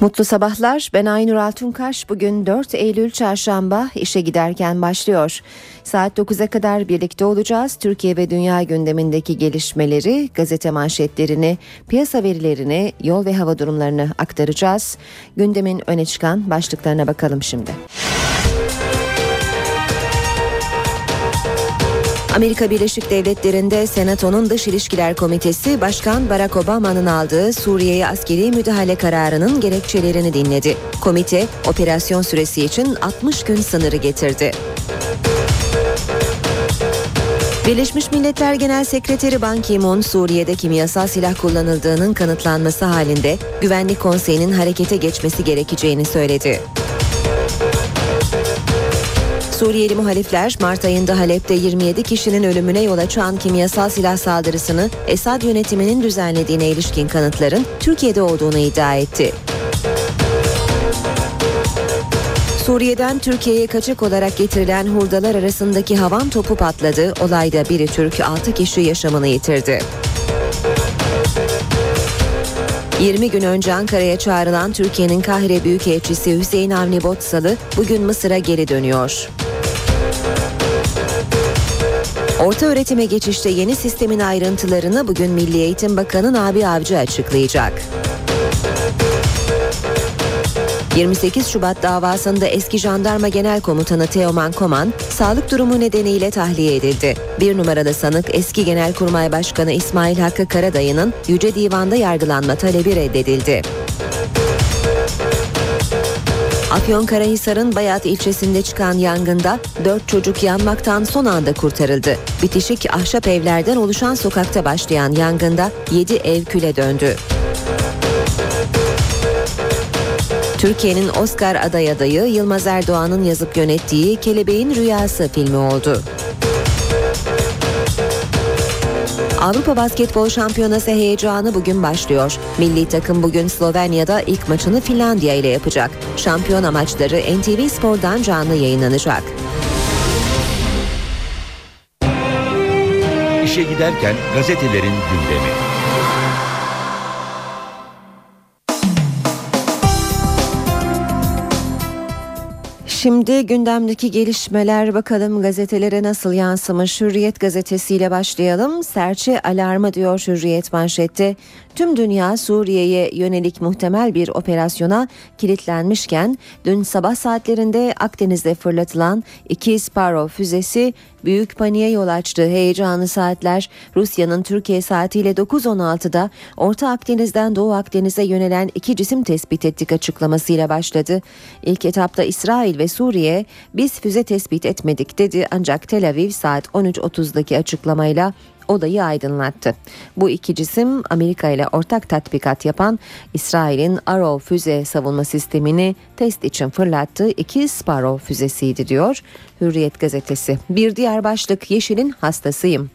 Mutlu sabahlar. Ben Aynur Altunkaş. Bugün 4 Eylül Çarşamba işe giderken başlıyor. Saat 9'a kadar birlikte olacağız. Türkiye ve dünya gündemindeki gelişmeleri, gazete manşetlerini, piyasa verilerini, yol ve hava durumlarını aktaracağız. Gündemin öne çıkan başlıklarına bakalım şimdi. Amerika Birleşik Devletleri'nde Senato'nun Dış İlişkiler Komitesi Başkan Barack Obama'nın aldığı Suriye'ye askeri müdahale kararının gerekçelerini dinledi. Komite operasyon süresi için 60 gün sınırı getirdi. Birleşmiş Milletler Genel Sekreteri Ban Ki-moon Suriye'de kimyasal silah kullanıldığının kanıtlanması halinde Güvenlik Konseyi'nin harekete geçmesi gerekeceğini söyledi. Suriyeli muhalifler Mart ayında Halep'te 27 kişinin ölümüne yol açan kimyasal silah saldırısını Esad yönetiminin düzenlediğine ilişkin kanıtların Türkiye'de olduğunu iddia etti. Suriye'den Türkiye'ye kaçak olarak getirilen hurdalar arasındaki havan topu patladı. Olayda biri Türk 6 kişi yaşamını yitirdi. 20 gün önce Ankara'ya çağrılan Türkiye'nin Kahire Büyükelçisi Hüseyin Avni Botsalı bugün Mısır'a geri dönüyor. Orta öğretime geçişte yeni sistemin ayrıntılarını bugün Milli Eğitim Bakanı Nabi Avcı açıklayacak. 28 Şubat davasında eski jandarma genel komutanı Teoman Koman sağlık durumu nedeniyle tahliye edildi. Bir numaralı sanık eski Genelkurmay Başkanı İsmail Hakkı Karadayı'nın Yüce Divan'da yargılanma talebi reddedildi. Afyonkarahisar'ın Bayat ilçesinde çıkan yangında 4 çocuk yanmaktan son anda kurtarıldı. Bitişik ahşap evlerden oluşan sokakta başlayan yangında 7 ev küle döndü. Türkiye'nin Oscar aday adayı Yılmaz Erdoğan'ın yazıp yönettiği Kelebeğin Rüyası filmi oldu. Avrupa Basketbol Şampiyonası heyecanı bugün başlıyor. Milli takım bugün Slovenya'da ilk maçını Finlandiya ile yapacak. Şampiyona maçları NTV Spor'dan canlı yayınlanacak. İşe giderken gazetelerin gündemi. Şimdi gündemdeki gelişmeler bakalım gazetelere nasıl yansımış. Hürriyet gazetesiyle başlayalım. Serçe alarmı diyor Hürriyet manşette. Tüm dünya Suriye'ye yönelik muhtemel bir operasyona kilitlenmişken dün sabah saatlerinde Akdeniz'de fırlatılan iki Sparrow füzesi büyük paniğe yol açtı. Heyecanlı saatler Rusya'nın Türkiye saatiyle 9.16'da Orta Akdeniz'den Doğu Akdeniz'e yönelen iki cisim tespit ettik açıklamasıyla başladı. İlk etapta İsrail ve Suriye biz füze tespit etmedik dedi ancak Tel Aviv saat 13.30'daki açıklamayla odayı aydınlattı. Bu iki cisim Amerika ile ortak tatbikat yapan İsrail'in Arrow füze savunma sistemini test için fırlattığı iki Sparrow füzesiydi diyor Hürriyet gazetesi. Bir diğer başlık Yeşil'in hastasıyım.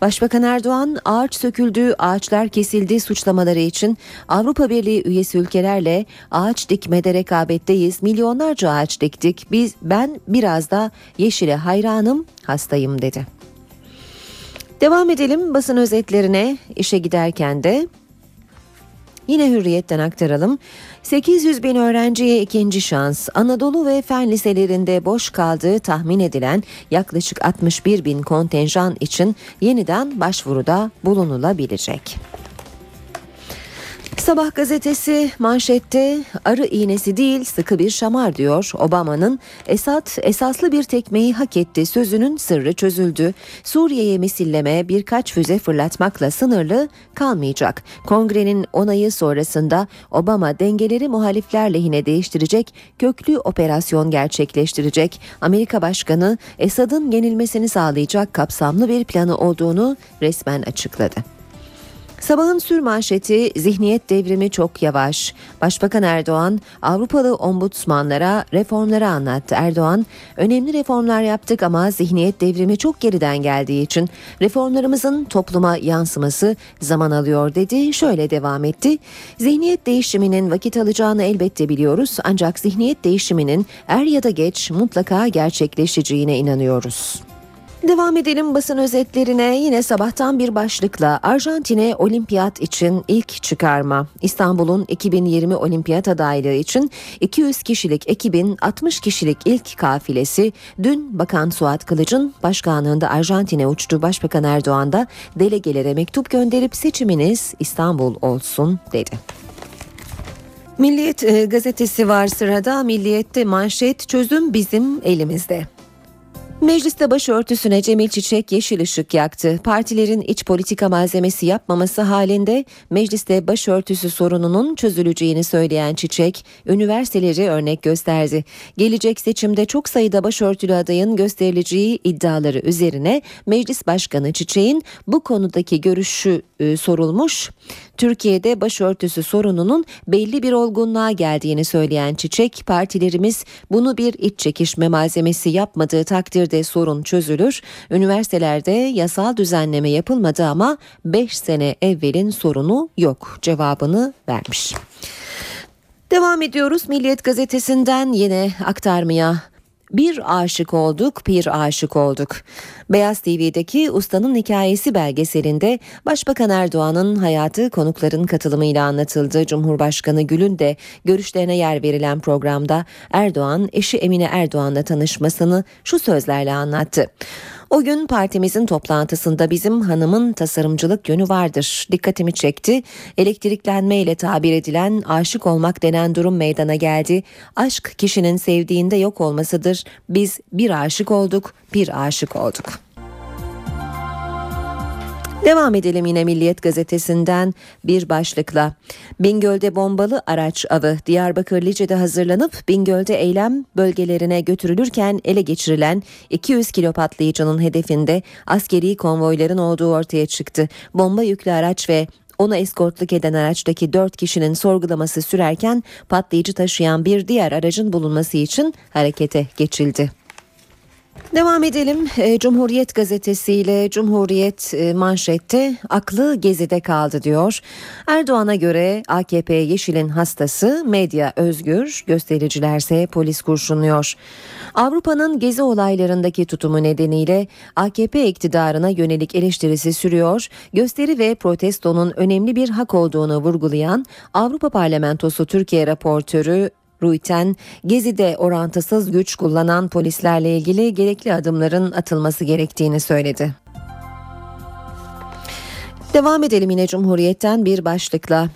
Başbakan Erdoğan ağaç söküldü, ağaçlar kesildi suçlamaları için Avrupa Birliği üyesi ülkelerle ağaç dikmede rekabetteyiz. Milyonlarca ağaç diktik. Biz ben biraz da yeşile hayranım, hastayım dedi. Devam edelim basın özetlerine işe giderken de Yine hürriyetten aktaralım. 800 bin öğrenciye ikinci şans. Anadolu ve fen liselerinde boş kaldığı tahmin edilen yaklaşık 61 bin kontenjan için yeniden başvuruda bulunulabilecek. Sabah gazetesi manşette arı iğnesi değil sıkı bir şamar diyor. Obama'nın Esad esaslı bir tekmeyi hak etti sözünün sırrı çözüldü. Suriye'ye misilleme birkaç füze fırlatmakla sınırlı kalmayacak. Kongrenin onayı sonrasında Obama dengeleri muhalifler lehine değiştirecek köklü operasyon gerçekleştirecek. Amerika Başkanı Esad'ın yenilmesini sağlayacak kapsamlı bir planı olduğunu resmen açıkladı. Sabahın sür manşeti zihniyet devrimi çok yavaş. Başbakan Erdoğan Avrupalı ombudsmanlara reformları anlattı. Erdoğan önemli reformlar yaptık ama zihniyet devrimi çok geriden geldiği için reformlarımızın topluma yansıması zaman alıyor dedi. Şöyle devam etti. Zihniyet değişiminin vakit alacağını elbette biliyoruz ancak zihniyet değişiminin er ya da geç mutlaka gerçekleşeceğine inanıyoruz. Devam edelim basın özetlerine yine sabahtan bir başlıkla Arjantin'e olimpiyat için ilk çıkarma. İstanbul'un 2020 olimpiyat adaylığı için 200 kişilik ekibin 60 kişilik ilk kafilesi dün Bakan Suat Kılıç'ın başkanlığında Arjantin'e uçtu. Başbakan Erdoğan da delegelere mektup gönderip seçiminiz İstanbul olsun dedi. Milliyet e, gazetesi var sırada. Milliyette manşet çözüm bizim elimizde. Mecliste başörtüsüne Cemil Çiçek yeşil ışık yaktı. Partilerin iç politika malzemesi yapmaması halinde mecliste başörtüsü sorununun çözüleceğini söyleyen Çiçek, üniversiteleri örnek gösterdi. Gelecek seçimde çok sayıda başörtülü adayın gösterileceği iddiaları üzerine Meclis Başkanı Çiçek'in bu konudaki görüşü e, sorulmuş. Türkiye'de başörtüsü sorununun belli bir olgunluğa geldiğini söyleyen Çiçek, partilerimiz bunu bir iç çekişme malzemesi yapmadığı takdirde sorun çözülür. Üniversitelerde yasal düzenleme yapılmadı ama 5 sene evvelin sorunu yok cevabını vermiş. Devam ediyoruz Milliyet gazetesinden yine aktarmaya. Bir aşık olduk, bir aşık olduk. Beyaz TV'deki Ustanın Hikayesi belgeselinde Başbakan Erdoğan'ın hayatı konukların katılımıyla anlatıldı. Cumhurbaşkanı Gül'ün de görüşlerine yer verilen programda Erdoğan eşi Emine Erdoğan'la tanışmasını şu sözlerle anlattı. O gün partimizin toplantısında bizim hanımın tasarımcılık yönü vardır. Dikkatimi çekti. Elektriklenme ile tabir edilen aşık olmak denen durum meydana geldi. Aşk kişinin sevdiğinde yok olmasıdır. Biz bir aşık olduk, bir aşık olduk. Devam edelim yine Milliyet gazetesinden bir başlıkla. Bingöl'de bombalı araç avı Diyarbakır Lice'de hazırlanıp Bingöl'de eylem bölgelerine götürülürken ele geçirilen 200 kilo patlayıcının hedefinde askeri konvoyların olduğu ortaya çıktı. Bomba yüklü araç ve ona eskortluk eden araçtaki 4 kişinin sorgulaması sürerken patlayıcı taşıyan bir diğer aracın bulunması için harekete geçildi. Devam edelim. E, Cumhuriyet gazetesiyle Cumhuriyet e, manşette aklı gezide kaldı diyor. Erdoğan'a göre AKP Yeşil'in hastası medya özgür, göstericilerse polis kurşunluyor. Avrupa'nın gezi olaylarındaki tutumu nedeniyle AKP iktidarına yönelik eleştirisi sürüyor. Gösteri ve protestonun önemli bir hak olduğunu vurgulayan Avrupa Parlamentosu Türkiye raportörü Ruiten, Gezi'de orantısız güç kullanan polislerle ilgili gerekli adımların atılması gerektiğini söyledi. Devam edelim yine Cumhuriyet'ten bir başlıkla.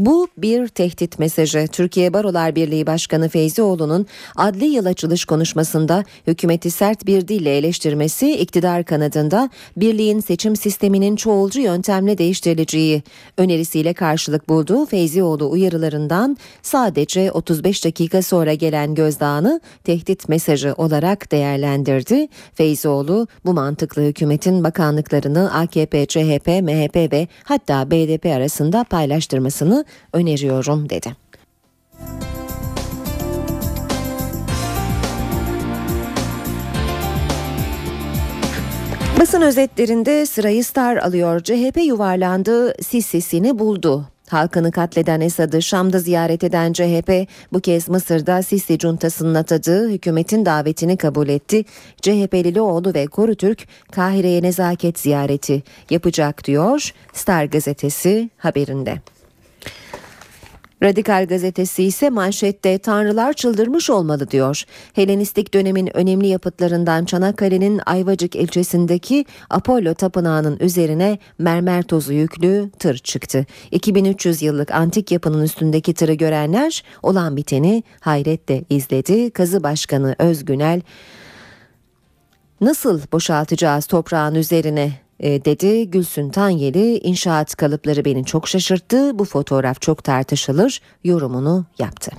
Bu bir tehdit mesajı. Türkiye Barolar Birliği Başkanı Feyzioğlu'nun adli yıl açılış konuşmasında hükümeti sert bir dille eleştirmesi iktidar kanadında birliğin seçim sisteminin çoğulcu yöntemle değiştirileceği önerisiyle karşılık buldu. Feyzioğlu uyarılarından sadece 35 dakika sonra gelen gözdağını tehdit mesajı olarak değerlendirdi. Feyzioğlu bu mantıklı hükümetin bakanlıklarını AKP, CHP, MHP ve hatta BDP arasında paylaştırmasını öneriyorum dedi. Basın özetlerinde sırayı Star alıyor. CHP yuvarlandı, Sisi'sini buldu. Halkını katleden Esad'ı Şam'da ziyaret eden CHP bu kez Mısır'da Sisi cuntasının atadığı hükümetin davetini kabul etti. CHP'li oğlu ve Koru Türk Kahire'ye nezaket ziyareti yapacak diyor Star gazetesi haberinde. Radikal gazetesi ise manşette tanrılar çıldırmış olmalı diyor. Helenistik dönemin önemli yapıtlarından Çanakkale'nin Ayvacık ilçesindeki Apollo tapınağının üzerine mermer tozu yüklü tır çıktı. 2300 yıllık antik yapının üstündeki tırı görenler olan biteni hayretle izledi. Kazı Başkanı Özgünel nasıl boşaltacağız toprağın üzerine dedi Gülsün Tanyeli inşaat kalıpları beni çok şaşırttı bu fotoğraf çok tartışılır yorumunu yaptı.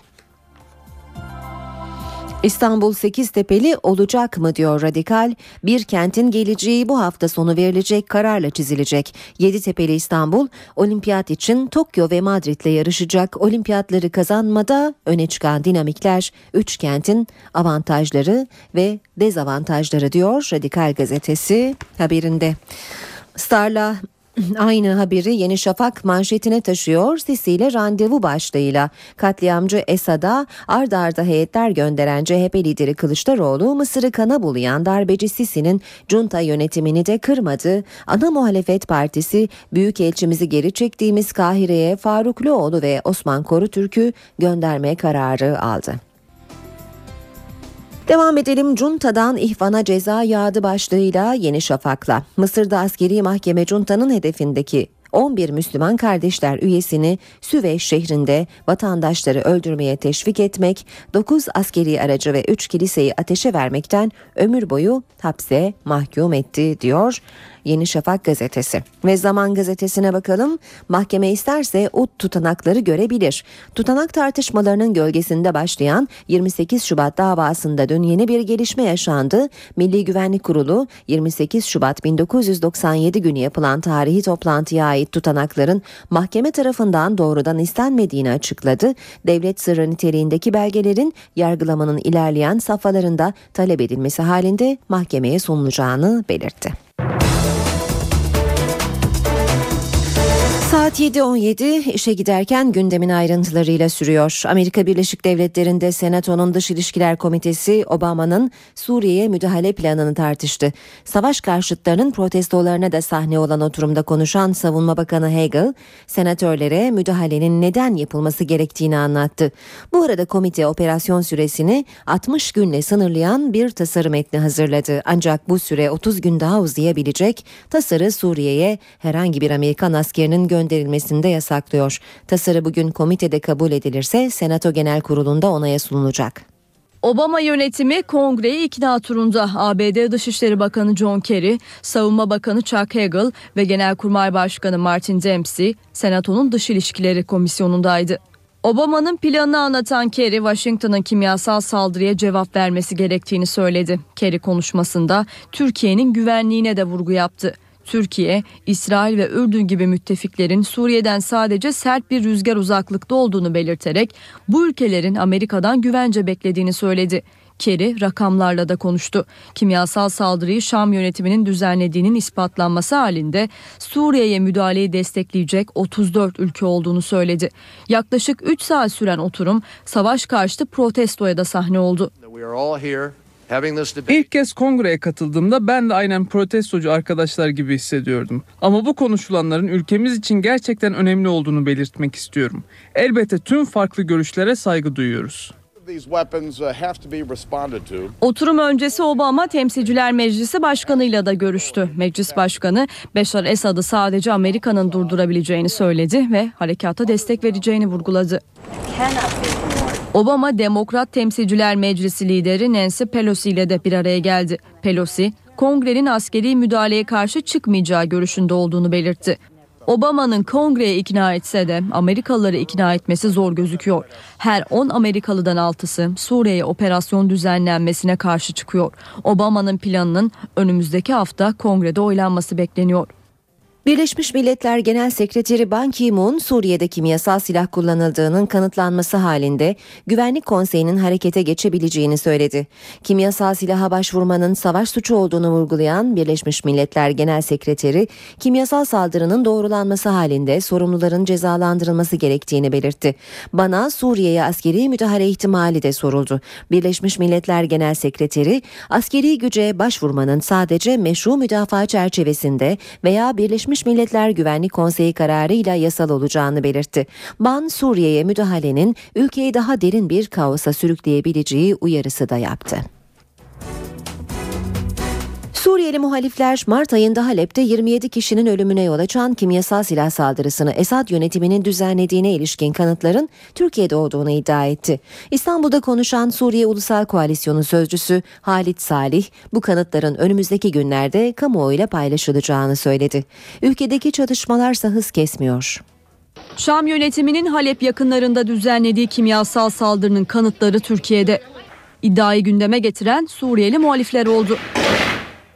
İstanbul Sekiztepeli olacak mı diyor Radikal. Bir kentin geleceği bu hafta sonu verilecek kararla çizilecek. Yeditepe'li İstanbul olimpiyat için Tokyo ve Madrid'le yarışacak. Olimpiyatları kazanmada öne çıkan dinamikler, üç kentin avantajları ve dezavantajları diyor Radikal gazetesi haberinde. Star'la Aynı haberi Yeni Şafak manşetine taşıyor. Sisi ile randevu başlığıyla katliamcı Esad'a ard arda heyetler gönderen CHP lideri Kılıçdaroğlu Mısır'ı kana bulayan darbeci Sisi'nin junta yönetimini de kırmadı. Ana muhalefet partisi Büyükelçimizi geri çektiğimiz Kahire'ye Farukluoğlu ve Osman Korutürk'ü gönderme kararı aldı. Devam edelim Cunta'dan ihvana ceza yağdı başlığıyla Yeni Şafak'la. Mısır'da askeri mahkeme Cunta'nın hedefindeki 11 Müslüman kardeşler üyesini Süveyş şehrinde vatandaşları öldürmeye teşvik etmek, 9 askeri aracı ve 3 kiliseyi ateşe vermekten ömür boyu hapse mahkum etti diyor Yeni Şafak gazetesi. Ve Zaman gazetesine bakalım. Mahkeme isterse ut tutanakları görebilir. Tutanak tartışmalarının gölgesinde başlayan 28 Şubat davasında dün yeni bir gelişme yaşandı. Milli Güvenlik Kurulu 28 Şubat 1997 günü yapılan tarihi toplantıya ait tutanakların mahkeme tarafından doğrudan istenmediğini açıkladı. Devlet sırrı niteliğindeki belgelerin yargılamanın ilerleyen safhalarında talep edilmesi halinde mahkemeye sunulacağını belirtti. Saat 7.17 işe giderken gündemin ayrıntılarıyla sürüyor. Amerika Birleşik Devletleri'nde Senato'nun Dış İlişkiler Komitesi Obama'nın Suriye'ye müdahale planını tartıştı. Savaş karşıtlarının protestolarına da sahne olan oturumda konuşan Savunma Bakanı Hagel, senatörlere müdahalenin neden yapılması gerektiğini anlattı. Bu arada komite operasyon süresini 60 günle sınırlayan bir tasarım metni hazırladı. Ancak bu süre 30 gün daha uzayabilecek. Tasarı Suriye'ye herhangi bir Amerikan askerinin gönderilmesi gönderilmesini de yasaklıyor. Tasarı bugün komitede kabul edilirse Senato Genel Kurulu'nda onaya sunulacak. Obama yönetimi kongreyi ikna turunda ABD Dışişleri Bakanı John Kerry, Savunma Bakanı Chuck Hagel ve Genelkurmay Başkanı Martin Dempsey Senato'nun Dış İlişkileri Komisyonu'ndaydı. Obama'nın planını anlatan Kerry, Washington'ın kimyasal saldırıya cevap vermesi gerektiğini söyledi. Kerry konuşmasında Türkiye'nin güvenliğine de vurgu yaptı. Türkiye, İsrail ve Ürdün gibi müttefiklerin Suriye'den sadece sert bir rüzgar uzaklıkta olduğunu belirterek bu ülkelerin Amerika'dan güvence beklediğini söyledi. Kerry rakamlarla da konuştu. Kimyasal saldırıyı Şam yönetiminin düzenlediğinin ispatlanması halinde Suriye'ye müdahaleyi destekleyecek 34 ülke olduğunu söyledi. Yaklaşık 3 saat süren oturum savaş karşıtı protestoya da sahne oldu. İlk kez kongreye katıldığımda ben de aynen protestocu arkadaşlar gibi hissediyordum. Ama bu konuşulanların ülkemiz için gerçekten önemli olduğunu belirtmek istiyorum. Elbette tüm farklı görüşlere saygı duyuyoruz. Uh, Oturum öncesi Obama Temsilciler Meclisi Başkanı'yla da görüştü. Meclis Başkanı Beşar Esad'ı sadece Amerika'nın durdurabileceğini söyledi ve harekata destek vereceğini vurguladı. Obama Demokrat Temsilciler Meclisi lideri Nancy Pelosi ile de bir araya geldi. Pelosi, kongrenin askeri müdahaleye karşı çıkmayacağı görüşünde olduğunu belirtti. Obama'nın kongreye ikna etse de Amerikalıları ikna etmesi zor gözüküyor. Her 10 Amerikalıdan 6'sı Suriye'ye operasyon düzenlenmesine karşı çıkıyor. Obama'nın planının önümüzdeki hafta kongrede oylanması bekleniyor. Birleşmiş Milletler Genel Sekreteri Ban Ki-moon Suriye'de kimyasal silah kullanıldığının kanıtlanması halinde Güvenlik Konseyi'nin harekete geçebileceğini söyledi. Kimyasal silaha başvurmanın savaş suçu olduğunu vurgulayan Birleşmiş Milletler Genel Sekreteri, kimyasal saldırının doğrulanması halinde sorumluların cezalandırılması gerektiğini belirtti. Bana Suriye'ye askeri müdahale ihtimali de soruldu. Birleşmiş Milletler Genel Sekreteri, askeri güce başvurmanın sadece meşru müdafaa çerçevesinde veya Birleşmiş Birleşmiş Milletler Güvenlik Konseyi kararıyla yasal olacağını belirtti. Ban Suriye'ye müdahalenin ülkeyi daha derin bir kaosa sürükleyebileceği uyarısı da yaptı. Suriyeli muhalifler Mart ayında Halep'te 27 kişinin ölümüne yol açan kimyasal silah saldırısını Esad yönetiminin düzenlediğine ilişkin kanıtların Türkiye'de olduğunu iddia etti. İstanbul'da konuşan Suriye Ulusal Koalisyonu sözcüsü Halit Salih bu kanıtların önümüzdeki günlerde kamuoyuyla paylaşılacağını söyledi. Ülkedeki çatışmalarsa hız kesmiyor. Şam yönetiminin Halep yakınlarında düzenlediği kimyasal saldırının kanıtları Türkiye'de. İddiayı gündeme getiren Suriyeli muhalifler oldu.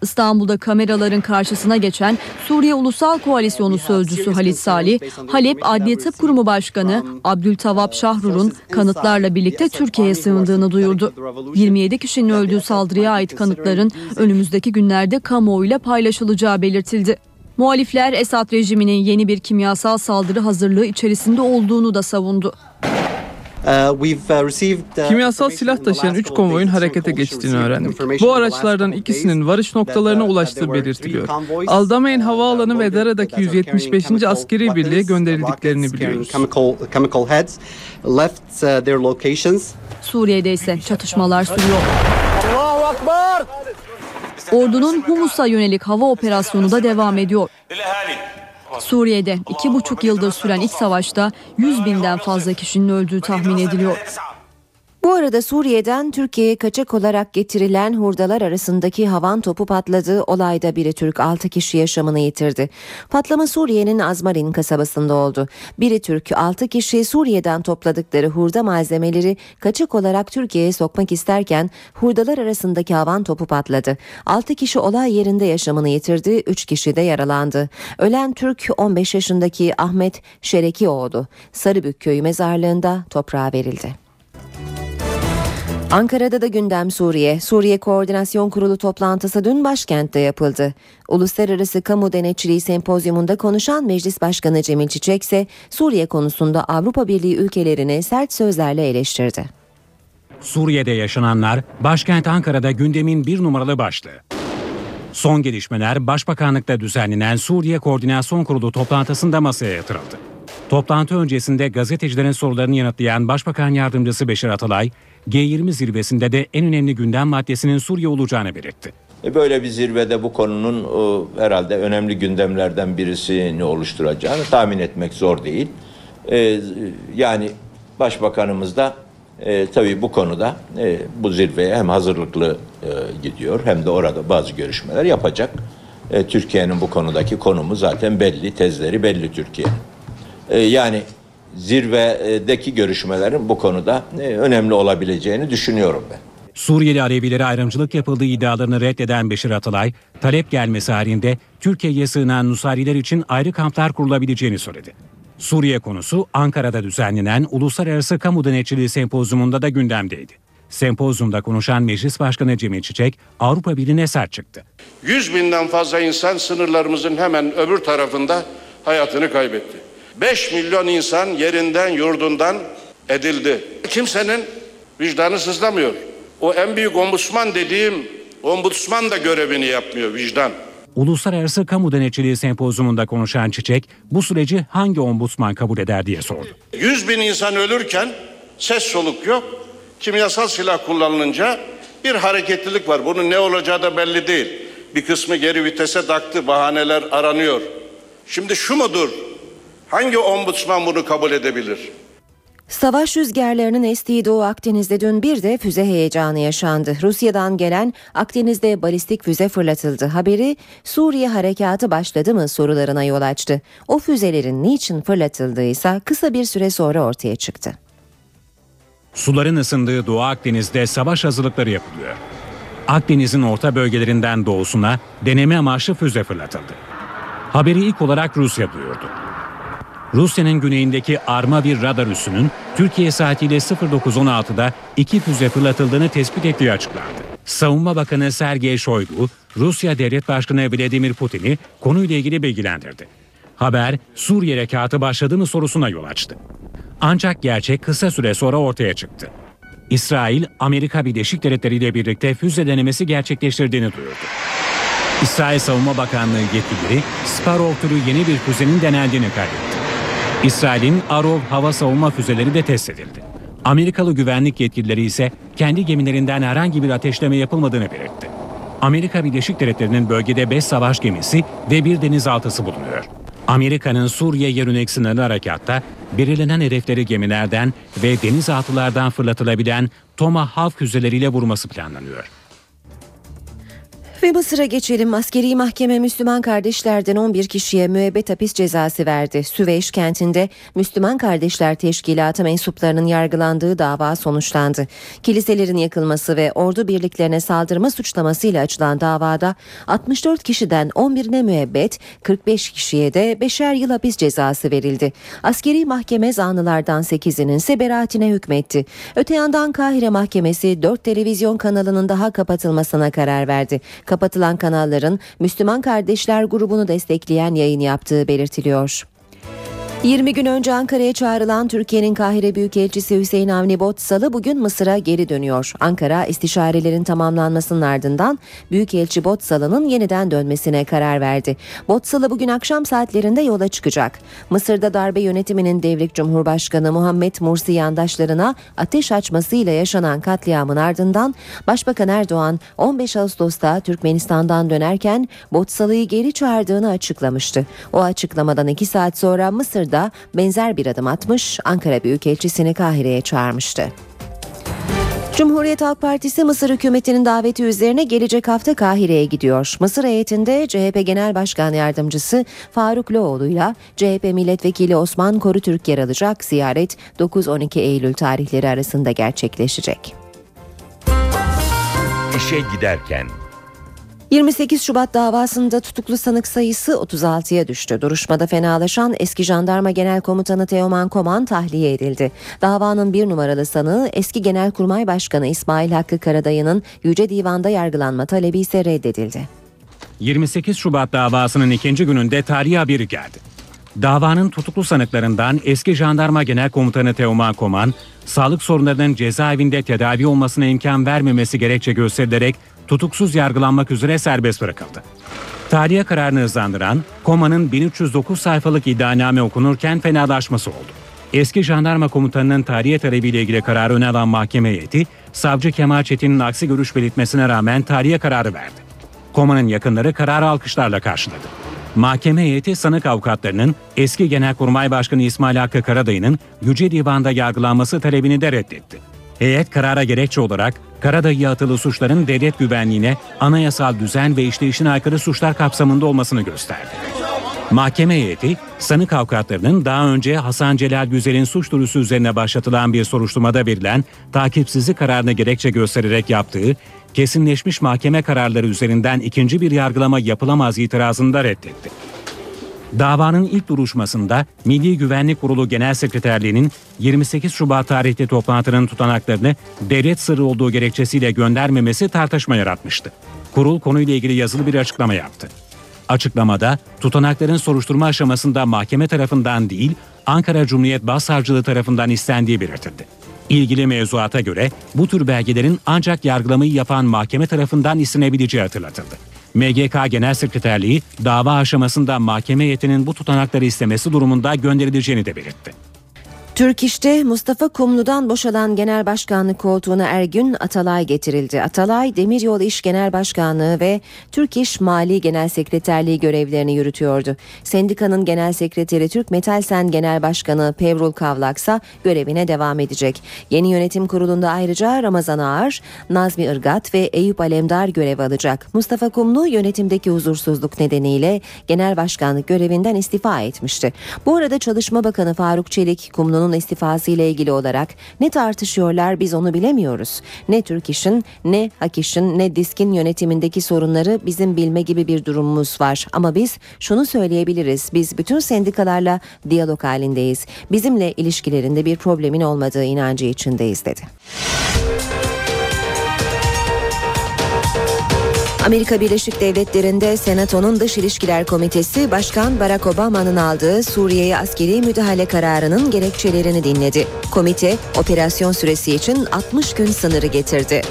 İstanbul'da kameraların karşısına geçen Suriye Ulusal Koalisyonu Sözcüsü Halit Salih, Halep Adliye Tıp Kurumu Başkanı Abdültavap Şahrur'un kanıtlarla birlikte Türkiye'ye sığındığını duyurdu. 27 kişinin öldüğü saldırıya ait kanıtların önümüzdeki günlerde kamuoyuyla paylaşılacağı belirtildi. Muhalifler Esad rejiminin yeni bir kimyasal saldırı hazırlığı içerisinde olduğunu da savundu. Kimyasal silah taşıyan 3 konvoyun harekete geçtiğini öğrendik. Bu araçlardan ikisinin varış noktalarına ulaştığı belirtiliyor. Aldamayan Havaalanı ve Dera'daki 175. Askeri Birliğe gönderildiklerini biliyoruz. Suriye'de ise çatışmalar sürüyor. Ordunun Humus'a yönelik hava operasyonu da devam ediyor. Suriye'de iki buçuk yıldır süren iç savaşta 100 binden fazla kişinin öldüğü tahmin ediliyor. Bu arada Suriye'den Türkiye'ye kaçak olarak getirilen hurdalar arasındaki havan topu patladı. Olayda biri Türk 6 kişi yaşamını yitirdi. Patlama Suriye'nin Azmarin kasabasında oldu. Biri Türk 6 kişi Suriye'den topladıkları hurda malzemeleri kaçak olarak Türkiye'ye sokmak isterken hurdalar arasındaki havan topu patladı. 6 kişi olay yerinde yaşamını yitirdi, 3 kişi de yaralandı. Ölen Türk 15 yaşındaki Ahmet Şerekioğlu Sarıbük köyü mezarlığında toprağa verildi. Ankara'da da gündem Suriye. Suriye Koordinasyon Kurulu toplantısı dün başkentte yapıldı. Uluslararası Kamu Denetçiliği Sempozyumunda konuşan Meclis Başkanı Cemil Çiçek ise Suriye konusunda Avrupa Birliği ülkelerini sert sözlerle eleştirdi. Suriye'de yaşananlar başkent Ankara'da gündemin bir numaralı başlığı. Son gelişmeler Başbakanlıkta düzenlenen Suriye Koordinasyon Kurulu toplantısında masaya yatırıldı. Toplantı öncesinde gazetecilerin sorularını yanıtlayan Başbakan Yardımcısı Beşir Atalay, G20 zirvesinde de en önemli gündem maddesinin Suriye olacağını belirtti. E, böyle bir zirvede bu konunun herhalde önemli gündemlerden birisini oluşturacağını tahmin etmek zor değil. E, yani Başbakanımız da e, tabii bu konuda bu zirveye hem hazırlıklı gidiyor hem de orada bazı görüşmeler yapacak. Türkiye'nin bu konudaki konumu zaten belli, tezleri belli Türkiye'nin. E, yani zirvedeki görüşmelerin bu konuda e, önemli olabileceğini düşünüyorum ben. Suriyeli Alevilere ayrımcılık yapıldığı iddialarını reddeden Beşir Atalay, talep gelmesi halinde Türkiye'ye sığınan Nusayriler için ayrı kamplar kurulabileceğini söyledi. Suriye konusu Ankara'da düzenlenen Uluslararası Kamu Denetçiliği Sempozyumunda da gündemdeydi. Sempozyumda konuşan Meclis Başkanı Cemil Çiçek, Avrupa Birliği'ne sert çıktı. 100 binden fazla insan sınırlarımızın hemen öbür tarafında hayatını kaybetti. 5 milyon insan yerinden yurdundan edildi. Kimsenin vicdanı sızlamıyor. O en büyük ombudsman dediğim ombudsman da görevini yapmıyor vicdan. Uluslararası Kamu Denetçiliği Sempozyumunda konuşan Çiçek, bu süreci hangi ombudsman kabul eder diye sordu. 100 bin insan ölürken ses soluk yok. Kimyasal silah kullanılınca bir hareketlilik var. Bunun ne olacağı da belli değil. Bir kısmı geri vitese taktı, bahaneler aranıyor. Şimdi şu mudur? Hangi ombudsman bunu kabul edebilir? Savaş rüzgarlarının estiği Doğu Akdeniz'de dün bir de füze heyecanı yaşandı. Rusya'dan gelen Akdeniz'de balistik füze fırlatıldı. Haberi Suriye harekatı başladı mı sorularına yol açtı. O füzelerin niçin fırlatıldığıysa kısa bir süre sonra ortaya çıktı. Suların ısındığı Doğu Akdeniz'de savaş hazırlıkları yapılıyor. Akdeniz'in orta bölgelerinden doğusuna deneme amaçlı füze fırlatıldı. Haberi ilk olarak Rusya duyurdu. Rusya'nın güneyindeki Arma bir radar üssünün Türkiye saatiyle 09.16'da iki füze fırlatıldığını tespit ettiği açıklandı. Savunma Bakanı Sergey Shoigu, Rusya Devlet Başkanı Vladimir Putin'i konuyla ilgili bilgilendirdi. Haber Suriye rekatı başladı mı sorusuna yol açtı. Ancak gerçek kısa süre sonra ortaya çıktı. İsrail, Amerika Birleşik Devletleri ile birlikte füze denemesi gerçekleştirdiğini duyurdu. İsrail Savunma Bakanlığı yetkilileri Sparrow türü yeni bir füzenin denendiğini kaydetti. İsrail'in Arov hava savunma füzeleri de test edildi. Amerikalı güvenlik yetkilileri ise kendi gemilerinden herhangi bir ateşleme yapılmadığını belirtti. Amerika Birleşik Devletleri'nin bölgede 5 savaş gemisi ve bir denizaltısı bulunuyor. Amerika'nın Suriye yönelik sınırlı harekatta belirlenen hedefleri gemilerden ve denizaltılardan fırlatılabilen Tomahawk füzeleriyle vurması planlanıyor. Ve Mısır'a geçelim. Askeri mahkeme Müslüman kardeşlerden 11 kişiye müebbet hapis cezası verdi. Süveyş kentinde Müslüman Kardeşler Teşkilatı mensuplarının yargılandığı dava sonuçlandı. Kiliselerin yakılması ve ordu birliklerine saldırma suçlamasıyla açılan davada 64 kişiden 11'ine müebbet, 45 kişiye de beşer yıl hapis cezası verildi. Askeri mahkeme zanlılardan 8'inin ise beraatine hükmetti. Öte yandan Kahire Mahkemesi 4 televizyon kanalının daha kapatılmasına karar verdi. Kapatılan kanalların Müslüman Kardeşler grubunu destekleyen yayın yaptığı belirtiliyor. 20 gün önce Ankara'ya çağrılan Türkiye'nin Kahire Büyükelçisi Hüseyin Avni Botsalı bugün Mısır'a geri dönüyor. Ankara istişarelerin tamamlanmasının ardından Büyükelçi Botsalı'nın yeniden dönmesine karar verdi. Botsalı bugün akşam saatlerinde yola çıkacak. Mısır'da darbe yönetiminin devrik Cumhurbaşkanı Muhammed Mursi yandaşlarına ateş açmasıyla yaşanan katliamın ardından Başbakan Erdoğan 15 Ağustos'ta Türkmenistan'dan dönerken Botsalı'yı geri çağırdığını açıklamıştı. O açıklamadan 2 saat sonra Mısır'da da benzer bir adım atmış, Ankara Büyükelçisini Kahire'ye çağırmıştı. Cumhuriyet Halk Partisi Mısır hükümetinin daveti üzerine gelecek hafta Kahire'ye gidiyor. Mısır heyetinde CHP Genel Başkan Yardımcısı Faruk Loğlu CHP Milletvekili Osman Korutürk yer alacak. Ziyaret 9-12 Eylül tarihleri arasında gerçekleşecek. İşe giderken 28 Şubat davasında tutuklu sanık sayısı 36'ya düştü. Duruşmada fenalaşan eski jandarma genel komutanı Teoman Koman tahliye edildi. Davanın bir numaralı sanığı eski genelkurmay başkanı İsmail Hakkı Karadayı'nın Yüce Divan'da yargılanma talebi ise reddedildi. 28 Şubat davasının ikinci gününde tarihi haberi geldi. Davanın tutuklu sanıklarından eski jandarma genel komutanı Teoman Koman, sağlık sorunlarının cezaevinde tedavi olmasına imkan vermemesi gerekçe gösterilerek tutuksuz yargılanmak üzere serbest bırakıldı. Tahliye kararını hızlandıran Koma'nın 1309 sayfalık iddianame okunurken fenalaşması oldu. Eski jandarma komutanının tahliye talebiyle ilgili kararı öne alan mahkeme heyeti, savcı Kemal Çetin'in aksi görüş belirtmesine rağmen tahliye kararı verdi. Koma'nın yakınları kararı alkışlarla karşıladı. Mahkeme heyeti sanık avukatlarının eski Genelkurmay Başkanı İsmail Hakkı Karadayı'nın Yüce Divan'da yargılanması talebini de reddetti. Heyet karara gerekçe olarak Karadayı'ya atılı suçların devlet güvenliğine, anayasal düzen ve işleyişine aykırı suçlar kapsamında olmasını gösterdi. Mahkeme heyeti, sanık avukatlarının daha önce Hasan Celal Güzel'in suç duyurusu üzerine başlatılan bir soruşturmada verilen takipsizlik kararını gerekçe göstererek yaptığı, kesinleşmiş mahkeme kararları üzerinden ikinci bir yargılama yapılamaz itirazını da reddetti. Davanın ilk duruşmasında Milli Güvenlik Kurulu Genel Sekreterliği'nin 28 Şubat tarihli toplantının tutanaklarını devlet sırrı olduğu gerekçesiyle göndermemesi tartışma yaratmıştı. Kurul konuyla ilgili yazılı bir açıklama yaptı. Açıklamada tutanakların soruşturma aşamasında mahkeme tarafından değil Ankara Cumhuriyet Başsavcılığı tarafından istendiği belirtildi. İlgili mevzuata göre bu tür belgelerin ancak yargılamayı yapan mahkeme tarafından istenebileceği hatırlatıldı. MGK Genel Sekreterliği dava aşamasında mahkeme heyetinin bu tutanakları istemesi durumunda gönderileceğini de belirtti. Türk İş'te Mustafa Kumlu'dan boşalan genel başkanlık koltuğuna Ergün Atalay getirildi. Atalay Demiryolu İş Genel Başkanlığı ve Türk İş Mali Genel Sekreterliği görevlerini yürütüyordu. Sendikanın genel sekreteri Türk Metalsen Genel Başkanı Pevrul Kavlaksa görevine devam edecek. Yeni yönetim kurulunda ayrıca Ramazan Ağar, Nazmi Irgat ve Eyüp Alemdar görev alacak. Mustafa Kumlu yönetimdeki huzursuzluk nedeniyle genel başkanlık görevinden istifa etmişti. Bu arada Çalışma Bakanı Faruk Çelik Kumlu'nun Erdoğan'ın istifası ile ilgili olarak ne tartışıyorlar biz onu bilemiyoruz. Ne Türk İş'in ne Hak İş'in ne Disk'in yönetimindeki sorunları bizim bilme gibi bir durumumuz var. Ama biz şunu söyleyebiliriz. Biz bütün sendikalarla diyalog halindeyiz. Bizimle ilişkilerinde bir problemin olmadığı inancı içindeyiz dedi. Amerika Birleşik Devletleri'nde Senato'nun Dış İlişkiler Komitesi Başkan Barack Obama'nın aldığı Suriye'ye askeri müdahale kararının gerekçelerini dinledi. Komite operasyon süresi için 60 gün sınırı getirdi.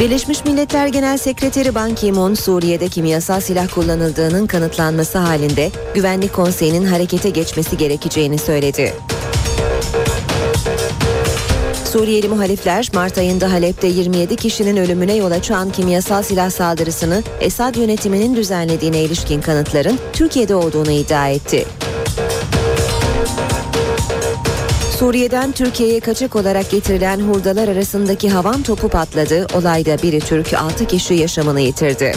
Birleşmiş Milletler Genel Sekreteri Ban Ki-moon Suriye'de kimyasal silah kullanıldığının kanıtlanması halinde Güvenlik Konseyi'nin harekete geçmesi gerekeceğini söyledi. Suriyeli muhalifler Mart ayında Halep'te 27 kişinin ölümüne yol açan kimyasal silah saldırısını Esad yönetiminin düzenlediğine ilişkin kanıtların Türkiye'de olduğunu iddia etti. Suriye'den Türkiye'ye kaçak olarak getirilen hurdalar arasındaki havan topu patladı. Olayda biri Türk 6 kişi yaşamını yitirdi.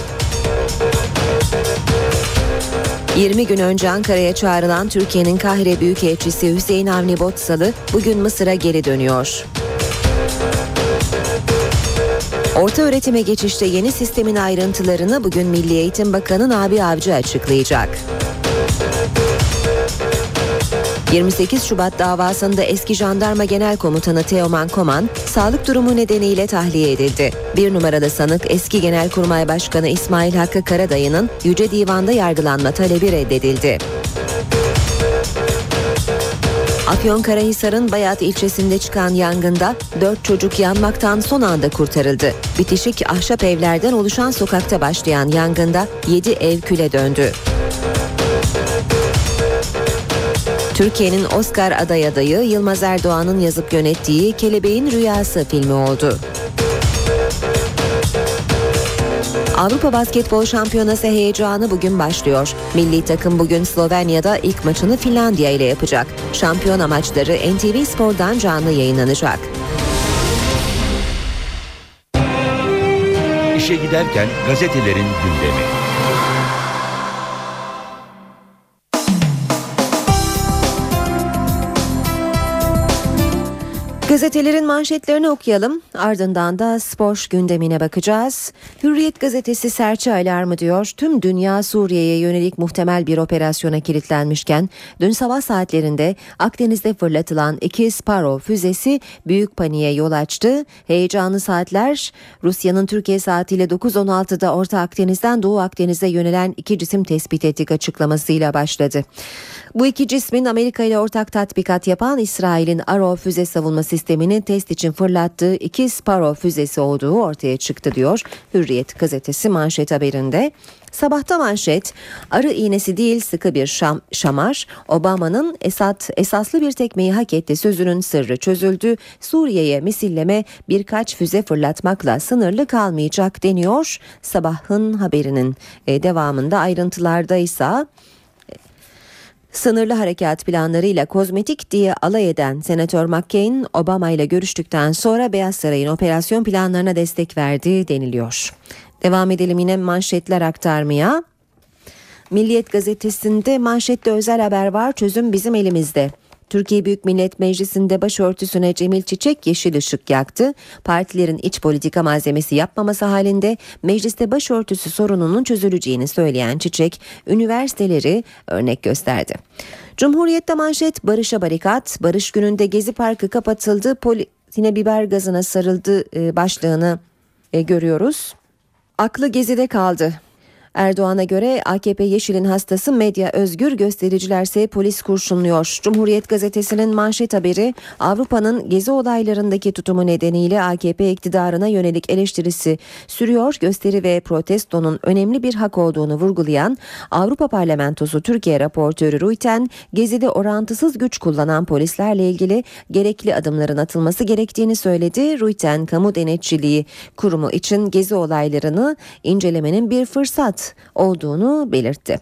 20 gün önce Ankara'ya çağrılan Türkiye'nin Kahire Büyükelçisi Hüseyin Avni Botsalı bugün Mısır'a geri dönüyor. Orta öğretime geçişte yeni sistemin ayrıntılarını bugün Milli Eğitim Bakanı Nabi Avcı açıklayacak. 28 Şubat davasında eski jandarma genel komutanı Teoman Koman sağlık durumu nedeniyle tahliye edildi. Bir numaralı sanık eski Genelkurmay Başkanı İsmail Hakkı Karadayı'nın Yüce Divan'da yargılanma talebi reddedildi. Afyonkarahisar'ın Bayat ilçesinde çıkan yangında 4 çocuk yanmaktan son anda kurtarıldı. Bitişik ahşap evlerden oluşan sokakta başlayan yangında 7 ev küle döndü. Türkiye'nin Oscar aday adayı Yılmaz Erdoğan'ın yazıp yönettiği Kelebeğin Rüyası filmi oldu. Avrupa Basketbol Şampiyonası heyecanı bugün başlıyor. Milli takım bugün Slovenya'da ilk maçını Finlandiya ile yapacak. Şampiyona maçları NTV Spor'dan canlı yayınlanacak. İşe giderken gazetelerin gündemi. Gazetelerin manşetlerini okuyalım. Ardından da spor gündemine bakacağız. Hürriyet gazetesi serçe alarmı diyor. Tüm dünya Suriye'ye yönelik muhtemel bir operasyona kilitlenmişken dün sabah saatlerinde Akdeniz'de fırlatılan iki Sparrow füzesi büyük paniğe yol açtı. Heyecanlı saatler Rusya'nın Türkiye saatiyle 9.16'da Orta Akdeniz'den Doğu Akdeniz'e yönelen iki cisim tespit ettik açıklamasıyla başladı. Bu iki cismin Amerika ile ortak tatbikat yapan İsrail'in Arrow füze savunma sistemini test için fırlattığı iki Sparrow füzesi olduğu ortaya çıktı diyor Hürriyet gazetesi manşet haberinde. Sabahta manşet arı iğnesi değil sıkı bir şam, şamar Obama'nın esat, esaslı bir tekmeyi hak etti sözünün sırrı çözüldü. Suriye'ye misilleme birkaç füze fırlatmakla sınırlı kalmayacak deniyor. Sabahın haberinin e, devamında ayrıntılarda ise Sınırlı harekat planlarıyla kozmetik diye alay eden Senatör McCain, Obama ile görüştükten sonra Beyaz Saray'ın operasyon planlarına destek verdi deniliyor. Devam edelim yine manşetler aktarmaya. Milliyet gazetesinde manşette özel haber var çözüm bizim elimizde. Türkiye Büyük Millet Meclisi'nde başörtüsüne Cemil Çiçek yeşil ışık yaktı. Partilerin iç politika malzemesi yapmaması halinde mecliste başörtüsü sorununun çözüleceğini söyleyen Çiçek, üniversiteleri örnek gösterdi. Cumhuriyet'te manşet Barış'a barikat, Barış gününde Gezi Parkı kapatıldı, polisine biber gazına sarıldı başlığını görüyoruz. Aklı Gezi'de kaldı. Erdoğan'a göre AKP Yeşil'in hastası medya özgür göstericilerse polis kurşunluyor. Cumhuriyet gazetesinin manşet haberi Avrupa'nın gezi olaylarındaki tutumu nedeniyle AKP iktidarına yönelik eleştirisi sürüyor. Gösteri ve protestonun önemli bir hak olduğunu vurgulayan Avrupa Parlamentosu Türkiye raportörü Ruiten, gezide orantısız güç kullanan polislerle ilgili gerekli adımların atılması gerektiğini söyledi. Ruiten, kamu denetçiliği kurumu için gezi olaylarını incelemenin bir fırsat olduğunu belirtti.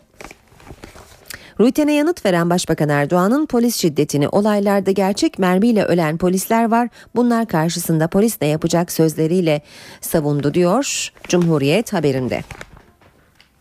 Ruyten'e yanıt veren Başbakan Erdoğan'ın polis şiddetini olaylarda gerçek mermiyle ölen polisler var. Bunlar karşısında polis ne yapacak sözleriyle savundu diyor Cumhuriyet haberinde.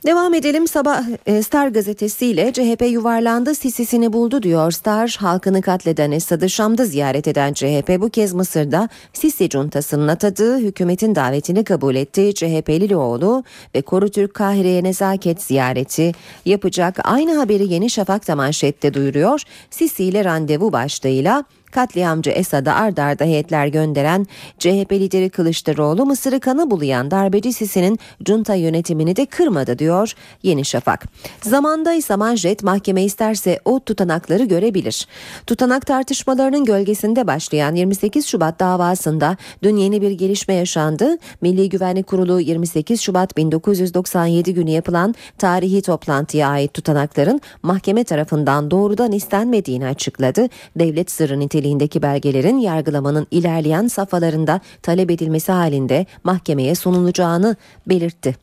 Devam edelim sabah e, Star gazetesiyle CHP yuvarlandı sisisini buldu diyor Star. Halkını katleden Esad'ı Şam'da ziyaret eden CHP bu kez Mısır'da Sisi cuntasının atadığı hükümetin davetini kabul etti. CHP'li oğlu ve Koru Türk Kahire'ye nezaket ziyareti yapacak. Aynı haberi Yeni Şafak da manşette duyuruyor. Sisi ile randevu başlığıyla Katliamcı Esad'a ard arda heyetler gönderen CHP lideri Kılıçdaroğlu Mısır'ı kanı bulayan darbeci Sisi'nin junta yönetimini de kırmadı diyor Yeni Şafak. Zamanda ise manjet mahkeme isterse o tutanakları görebilir. Tutanak tartışmalarının gölgesinde başlayan 28 Şubat davasında dün yeni bir gelişme yaşandı. Milli Güvenlik Kurulu 28 Şubat 1997 günü yapılan tarihi toplantıya ait tutanakların mahkeme tarafından doğrudan istenmediğini açıkladı. Devlet sırrı niteliğindeki belgelerin yargılamanın ilerleyen safhalarında talep edilmesi halinde mahkemeye sunulacağını belirtti.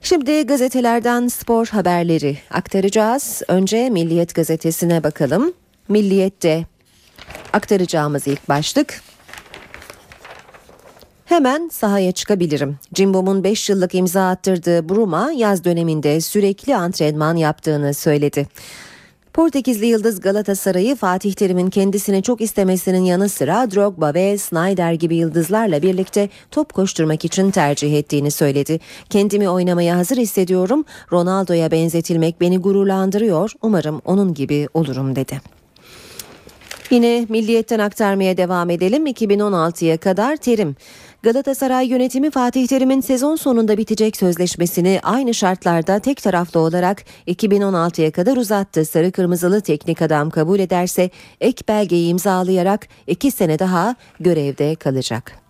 Şimdi gazetelerden spor haberleri aktaracağız. Önce Milliyet gazetesine bakalım. Milliyet'te Aktaracağımız ilk başlık Hemen sahaya çıkabilirim. Cimbom'un 5 yıllık imza attırdığı Bruma yaz döneminde sürekli antrenman yaptığını söyledi. Portekizli Yıldız Galatasaray'ı Fatih Terim'in kendisini çok istemesinin yanı sıra Drogba ve Snyder gibi yıldızlarla birlikte top koşturmak için tercih ettiğini söyledi. Kendimi oynamaya hazır hissediyorum. Ronaldo'ya benzetilmek beni gururlandırıyor. Umarım onun gibi olurum dedi. Yine milliyetten aktarmaya devam edelim. 2016'ya kadar Terim Galatasaray yönetimi Fatih Terim'in sezon sonunda bitecek sözleşmesini aynı şartlarda tek taraflı olarak 2016'ya kadar uzattı. Sarı kırmızılı teknik adam kabul ederse ek belgeyi imzalayarak 2 sene daha görevde kalacak.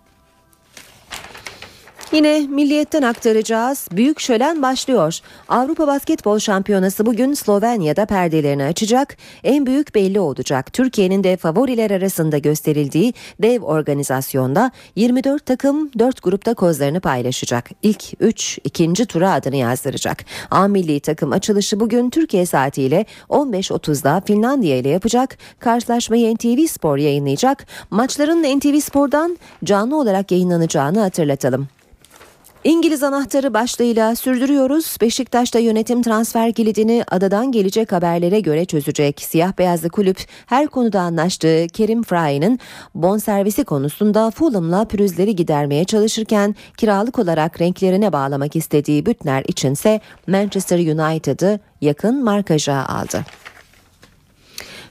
Yine milliyetten aktaracağız. Büyük şölen başlıyor. Avrupa Basketbol Şampiyonası bugün Slovenya'da perdelerini açacak. En büyük belli olacak. Türkiye'nin de favoriler arasında gösterildiği dev organizasyonda 24 takım 4 grupta kozlarını paylaşacak. İlk 3 ikinci tura adını yazdıracak. A milli takım açılışı bugün Türkiye saatiyle 15.30'da Finlandiya ile yapacak. Karşılaşmayı NTV Spor yayınlayacak. Maçların NTV Spor'dan canlı olarak yayınlanacağını hatırlatalım. İngiliz anahtarı başlığıyla sürdürüyoruz. Beşiktaş'ta yönetim transfer kilidini adadan gelecek haberlere göre çözecek. Siyah beyazlı kulüp her konuda anlaştığı Kerim Fry'nin bonservisi konusunda Fulham'la pürüzleri gidermeye çalışırken kiralık olarak renklerine bağlamak istediği Bütner içinse Manchester United'ı yakın markaja aldı.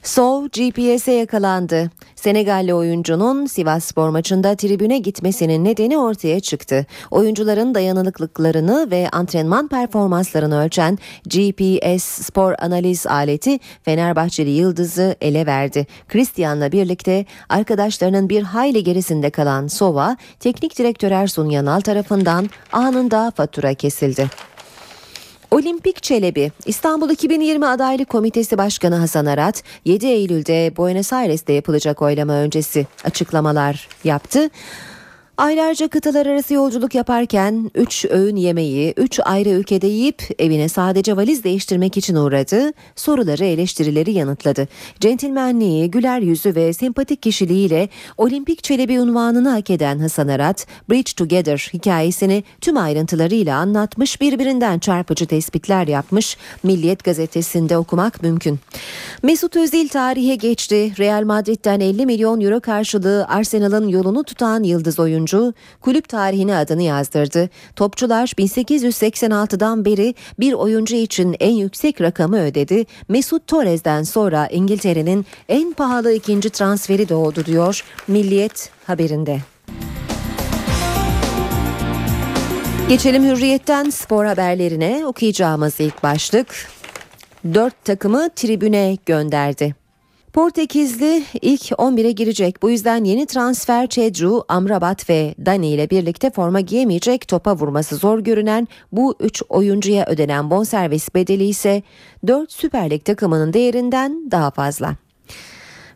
Sov GPS'e yakalandı. Senegalli oyuncunun Sivas Spor maçında tribüne gitmesinin nedeni ortaya çıktı. Oyuncuların dayanıklılıklarını ve antrenman performanslarını ölçen GPS spor analiz aleti Fenerbahçeli Yıldız'ı ele verdi. Christian'la birlikte arkadaşlarının bir hayli gerisinde kalan Sova, teknik direktör Ersun Yanal tarafından anında fatura kesildi. Olimpik Çelebi, İstanbul 2020 Adaylık Komitesi Başkanı Hasan Arat, 7 Eylül'de Buenos Aires'te yapılacak oylama öncesi açıklamalar yaptı. Aylarca kıtalar arası yolculuk yaparken 3 öğün yemeği 3 ayrı ülkede yiyip evine sadece valiz değiştirmek için uğradı, soruları eleştirileri yanıtladı. Centilmenliği, güler yüzü ve sempatik kişiliğiyle Olimpik Çelebi unvanını hak eden Hasan Arat, Bridge Together hikayesini tüm ayrıntılarıyla anlatmış, birbirinden çarpıcı tespitler yapmış, Milliyet gazetesinde okumak mümkün. Mesut Özil tarihe geçti. Real Madrid'den 50 milyon euro karşılığı Arsenal'ın yolunu tutan yıldız oyuncu oyuncu kulüp tarihine adını yazdırdı. Topçular 1886'dan beri bir oyuncu için en yüksek rakamı ödedi. Mesut Torres'den sonra İngiltere'nin en pahalı ikinci transferi de oldu diyor Milliyet haberinde. Geçelim hürriyetten spor haberlerine okuyacağımız ilk başlık. Dört takımı tribüne gönderdi. Portekizli ilk 11'e girecek. Bu yüzden yeni transfer Cedru, Amrabat ve Dani ile birlikte forma giyemeyecek. Topa vurması zor görünen bu 3 oyuncuya ödenen bonservis bedeli ise 4 Süper Lig takımının değerinden daha fazla.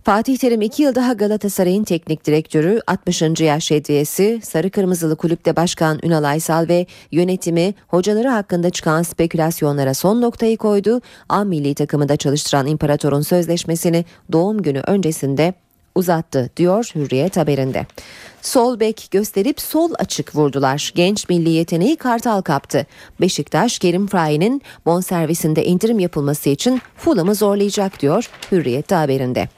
Fatih Terim 2 yıl daha Galatasaray'ın teknik direktörü 60. yaş hediyesi Sarı Kırmızılı Kulüpte Başkan Ünal Aysal ve yönetimi hocaları hakkında çıkan spekülasyonlara son noktayı koydu. A milli takımında çalıştıran İmparator'un sözleşmesini doğum günü öncesinde uzattı diyor Hürriyet haberinde. Sol bek gösterip sol açık vurdular. Genç milli yeteneği Kartal kaptı. Beşiktaş Kerim Fray'nin bonservisinde indirim yapılması için Fulham'ı zorlayacak diyor Hürriyet haberinde.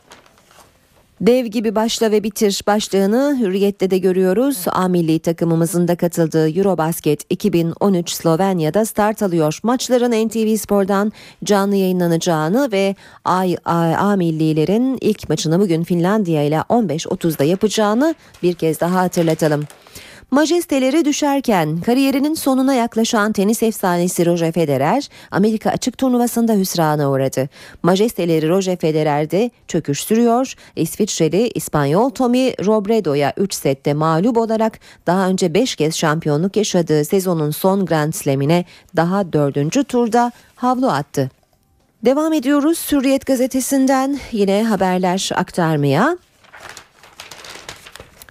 Dev gibi başla ve bitir başlığını Hürriyet'te de görüyoruz. A milli takımımızın da katıldığı Eurobasket 2013 Slovenya'da start alıyor. Maçların NTV Spor'dan canlı yayınlanacağını ve A, A, A millilerin ilk maçını bugün Finlandiya ile 15.30'da yapacağını bir kez daha hatırlatalım. Majesteleri düşerken kariyerinin sonuna yaklaşan tenis efsanesi Roger Federer Amerika açık turnuvasında hüsrana uğradı. Majesteleri Roger Federer'de çöküş sürüyor. İsviçreli İspanyol Tommy Robredo'ya 3 sette mağlup olarak daha önce 5 kez şampiyonluk yaşadığı sezonun son Grand Slam'ine daha 4. turda havlu attı. Devam ediyoruz Hürriyet gazetesinden yine haberler aktarmaya.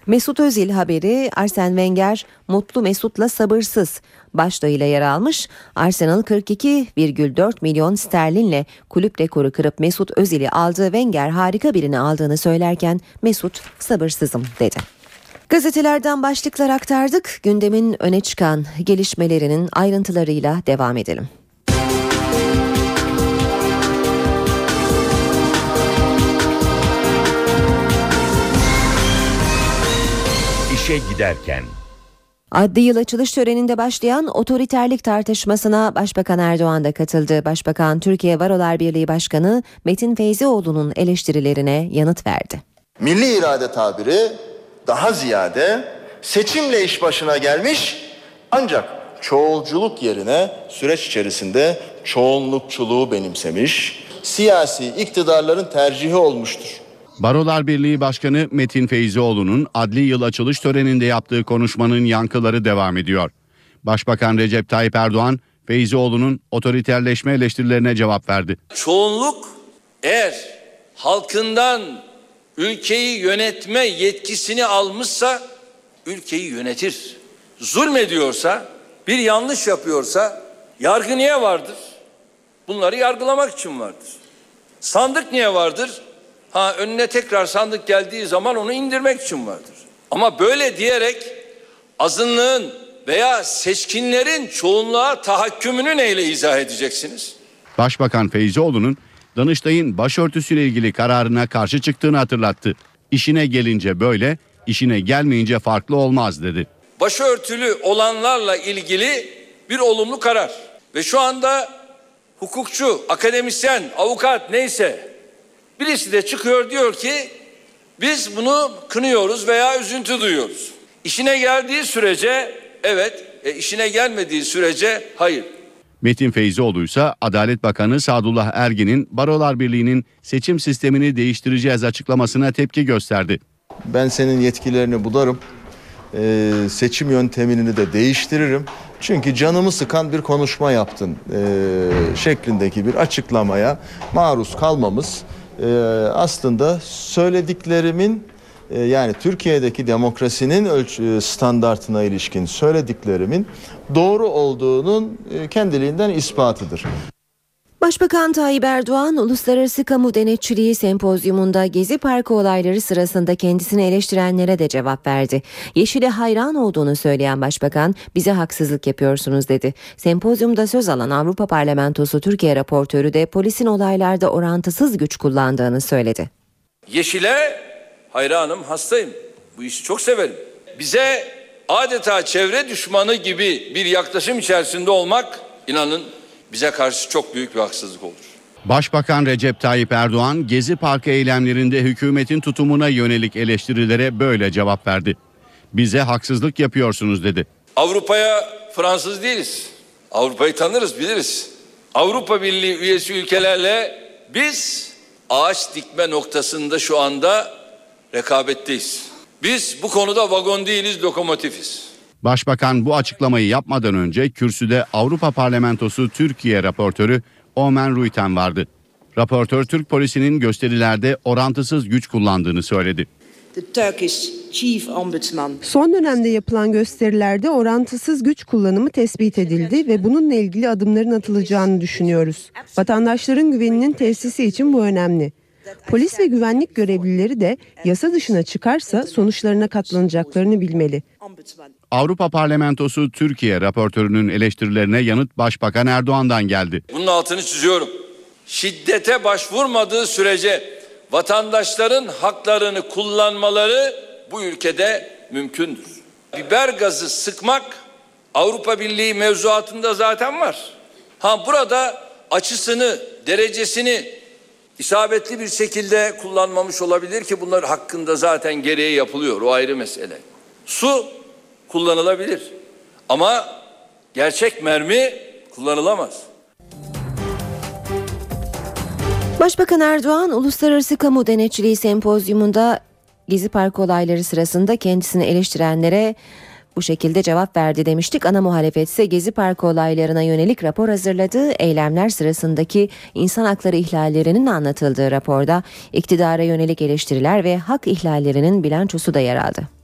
Mesut Özil haberi Arsen Wenger mutlu Mesut'la sabırsız başlığıyla yer almış. Arsenal 42,4 milyon sterlinle kulüp rekoru kırıp Mesut Özil'i aldığı Wenger harika birini aldığını söylerken Mesut sabırsızım dedi. Gazetelerden başlıklar aktardık. Gündemin öne çıkan gelişmelerinin ayrıntılarıyla devam edelim. İşe giderken Adli yıl açılış töreninde başlayan otoriterlik tartışmasına Başbakan Erdoğan da katıldı. Başbakan Türkiye Barolar Birliği Başkanı Metin Feyzioğlu'nun eleştirilerine yanıt verdi. Milli irade tabiri daha ziyade seçimle iş başına gelmiş ancak çoğulculuk yerine süreç içerisinde çoğunlukçuluğu benimsemiş siyasi iktidarların tercihi olmuştur. Barolar Birliği Başkanı Metin Feyzioğlu'nun adli yıl açılış töreninde yaptığı konuşmanın yankıları devam ediyor. Başbakan Recep Tayyip Erdoğan, Feyzioğlu'nun otoriterleşme eleştirilerine cevap verdi. Çoğunluk eğer halkından ülkeyi yönetme yetkisini almışsa ülkeyi yönetir. Zulmediyorsa, bir yanlış yapıyorsa yargı niye vardır? Bunları yargılamak için vardır. Sandık niye vardır? Ha önüne tekrar sandık geldiği zaman onu indirmek için vardır. Ama böyle diyerek azınlığın veya seçkinlerin çoğunluğa tahakkümünü neyle izah edeceksiniz? Başbakan Feyzioğlu'nun Danıştay'ın başörtüsüyle ilgili kararına karşı çıktığını hatırlattı. İşine gelince böyle, işine gelmeyince farklı olmaz dedi. Başörtülü olanlarla ilgili bir olumlu karar. Ve şu anda hukukçu, akademisyen, avukat neyse birisi de çıkıyor diyor ki biz bunu kınıyoruz veya üzüntü duyuyoruz. İşine geldiği sürece evet, e, işine gelmediği sürece hayır. Metin Feyzioğlu ise Adalet Bakanı Sadullah Ergin'in Barolar Birliği'nin seçim sistemini değiştireceğiz açıklamasına tepki gösterdi. Ben senin yetkilerini bularım. Ee, seçim yöntemini de değiştiririm. Çünkü canımı sıkan bir konuşma yaptın ee, şeklindeki bir açıklamaya maruz kalmamız e, aslında söylediklerimin e, yani Türkiye'deki demokrasinin ölçü standartına ilişkin söylediklerimin doğru olduğunun e, kendiliğinden ispatıdır. Başbakan Tayyip Erdoğan Uluslararası Kamu Denetçiliği Sempozyumunda Gezi Parkı olayları sırasında kendisini eleştirenlere de cevap verdi. Yeşil'e hayran olduğunu söyleyen Başbakan bize haksızlık yapıyorsunuz dedi. Sempozyumda söz alan Avrupa Parlamentosu Türkiye raportörü de polisin olaylarda orantısız güç kullandığını söyledi. Yeşile hayranım, hastayım. Bu işi çok severim. Bize adeta çevre düşmanı gibi bir yaklaşım içerisinde olmak inanın bize karşı çok büyük bir haksızlık olur. Başbakan Recep Tayyip Erdoğan Gezi Parkı eylemlerinde hükümetin tutumuna yönelik eleştirilere böyle cevap verdi. Bize haksızlık yapıyorsunuz dedi. Avrupa'ya Fransız değiliz. Avrupa'yı tanırız, biliriz. Avrupa Birliği üyesi ülkelerle biz ağaç dikme noktasında şu anda rekabetteyiz. Biz bu konuda vagon değiliz, lokomotifiz. Başbakan bu açıklamayı yapmadan önce kürsüde Avrupa Parlamentosu Türkiye raportörü Omen Ruiten vardı. Raportör Türk polisinin gösterilerde orantısız güç kullandığını söyledi. Son dönemde yapılan gösterilerde orantısız güç kullanımı tespit edildi ve bununla ilgili adımların atılacağını düşünüyoruz. Vatandaşların güveninin tesisi için bu önemli. Polis ve güvenlik görevlileri de yasa dışına çıkarsa sonuçlarına katlanacaklarını bilmeli. Avrupa Parlamentosu Türkiye raportörünün eleştirilerine yanıt Başbakan Erdoğan'dan geldi. Bunun altını çiziyorum. Şiddete başvurmadığı sürece vatandaşların haklarını kullanmaları bu ülkede mümkündür. Biber gazı sıkmak Avrupa Birliği mevzuatında zaten var. Ha burada açısını, derecesini isabetli bir şekilde kullanmamış olabilir ki bunlar hakkında zaten gereği yapılıyor. O ayrı mesele. Su kullanılabilir. Ama gerçek mermi kullanılamaz. Başbakan Erdoğan Uluslararası Kamu Denetçiliği Sempozyumunda Gezi Parkı olayları sırasında kendisini eleştirenlere bu şekilde cevap verdi demiştik. Ana muhalefet ise Gezi Parkı olaylarına yönelik rapor hazırladığı eylemler sırasındaki insan hakları ihlallerinin anlatıldığı raporda iktidara yönelik eleştiriler ve hak ihlallerinin bilançosu da yer aldı.